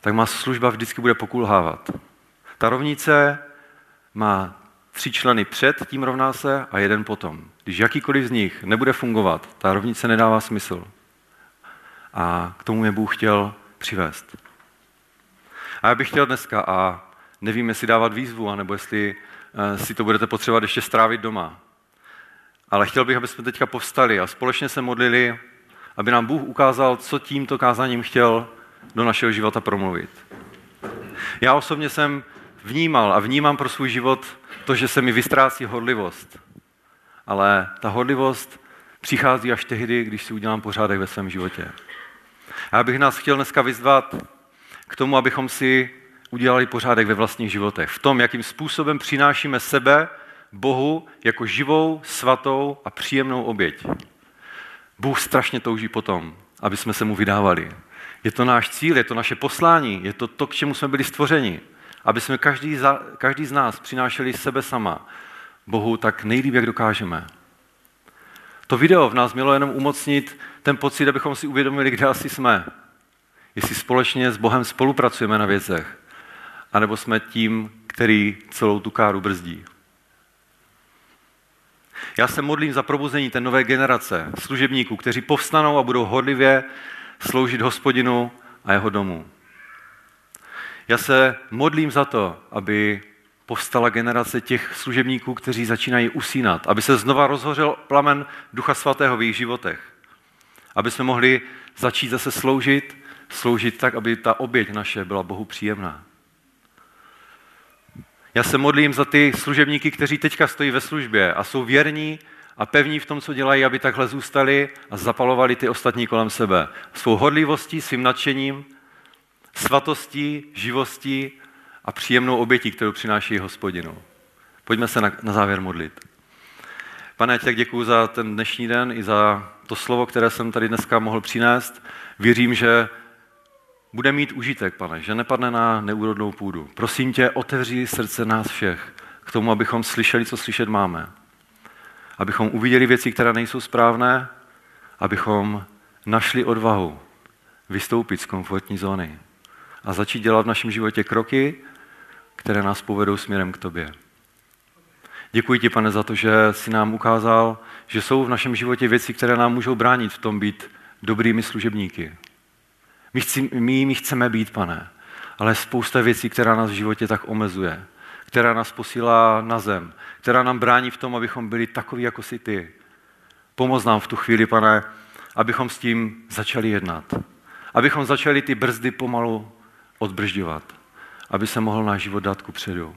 tak má služba vždycky bude pokulhávat. Ta rovnice má tři členy před, tím rovná se, a jeden potom. Když jakýkoliv z nich nebude fungovat, ta rovnice nedává smysl. A k tomu je Bůh chtěl přivést. A já bych chtěl dneska, a nevím, jestli dávat výzvu, anebo jestli eh, si to budete potřebovat ještě strávit doma. Ale chtěl bych, aby jsme teďka povstali a společně se modlili, aby nám Bůh ukázal, co tímto kázáním chtěl do našeho života promluvit. Já osobně jsem vnímal a vnímám pro svůj život to, že se mi vystrácí hodlivost. Ale ta hodlivost přichází až tehdy, když si udělám pořádek ve svém životě. A já bych nás chtěl dneska vyzvat k tomu, abychom si udělali pořádek ve vlastních životech. V tom, jakým způsobem přinášíme sebe Bohu jako živou, svatou a příjemnou oběť. Bůh strašně touží potom, aby jsme se mu vydávali. Je to náš cíl, je to naše poslání, je to to, k čemu jsme byli stvořeni. Aby jsme každý, za, každý z nás přinášeli sebe sama Bohu tak nejlíp, jak dokážeme. To video v nás mělo jenom umocnit ten pocit, abychom si uvědomili, kde asi jsme. Jestli společně s Bohem spolupracujeme na věcech, anebo jsme tím, který celou tu káru brzdí. Já se modlím za probuzení té nové generace služebníků, kteří povstanou a budou hodlivě sloužit hospodinu a jeho domu. Já se modlím za to, aby povstala generace těch služebníků, kteří začínají usínat, aby se znova rozhořel plamen Ducha Svatého v jejich životech, aby jsme mohli začít zase sloužit, sloužit tak, aby ta oběť naše byla Bohu příjemná. Já se modlím za ty služebníky, kteří teďka stojí ve službě a jsou věrní a pevní v tom, co dělají, aby takhle zůstali a zapalovali ty ostatní kolem sebe. Svou hodlivostí, svým nadšením, svatostí, živostí a příjemnou obětí, kterou přináší hospodinu. Pojďme se na, na závěr modlit. Pane, tak děkuji za ten dnešní den i za to slovo, které jsem tady dneska mohl přinést. Věřím, že bude mít užitek, pane, že nepadne na neúrodnou půdu. Prosím tě, otevři srdce nás všech k tomu, abychom slyšeli, co slyšet máme. Abychom uviděli věci, které nejsou správné, abychom našli odvahu vystoupit z komfortní zóny a začít dělat v našem životě kroky, které nás povedou směrem k tobě. Děkuji ti, pane, za to, že jsi nám ukázal, že jsou v našem životě věci, které nám můžou bránit v tom být dobrými služebníky, my, chci, my my chceme být, pane, ale spousta věcí, která nás v životě tak omezuje, která nás posílá na zem, která nám brání v tom, abychom byli takový, jako jsi ty. Pomoz nám v tu chvíli, pane, abychom s tím začali jednat. Abychom začali ty brzdy pomalu odbržďovat. aby se mohl náš život dát ku předu.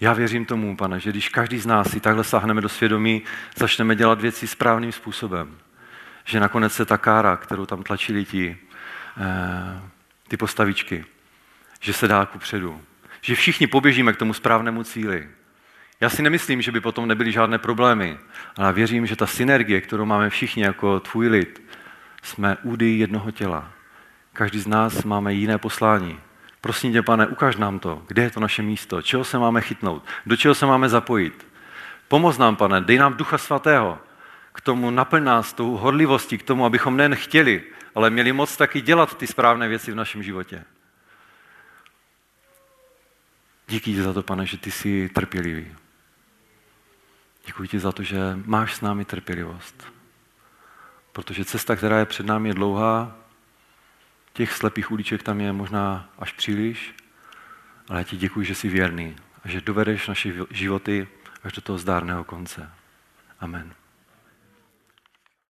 Já věřím tomu, pane, že když každý z nás si takhle sáhneme do svědomí, začneme dělat věci správným způsobem, že nakonec se ta kára, kterou tam tlačili ti, eh, ty postavičky, že se dá ku předu. Že všichni poběžíme k tomu správnému cíli. Já si nemyslím, že by potom nebyly žádné problémy, ale věřím, že ta synergie, kterou máme všichni jako tvůj lid, jsme údy jednoho těla. Každý z nás máme jiné poslání. Prosím tě, pane, ukaž nám to, kde je to naše místo, čeho se máme chytnout, do čeho se máme zapojit. Pomoz nám, pane, dej nám ducha svatého, k tomu naplň nás tou horlivostí, k tomu, abychom nejen chtěli, ale měli moc taky dělat ty správné věci v našem životě. Díky ti za to, pane, že ty jsi trpělivý. Děkuji ti za to, že máš s námi trpělivost. Protože cesta, která je před námi, je dlouhá, těch slepých uliček tam je možná až příliš, ale já ti děkuji, že jsi věrný a že dovedeš naše životy až do toho zdárného konce. Amen.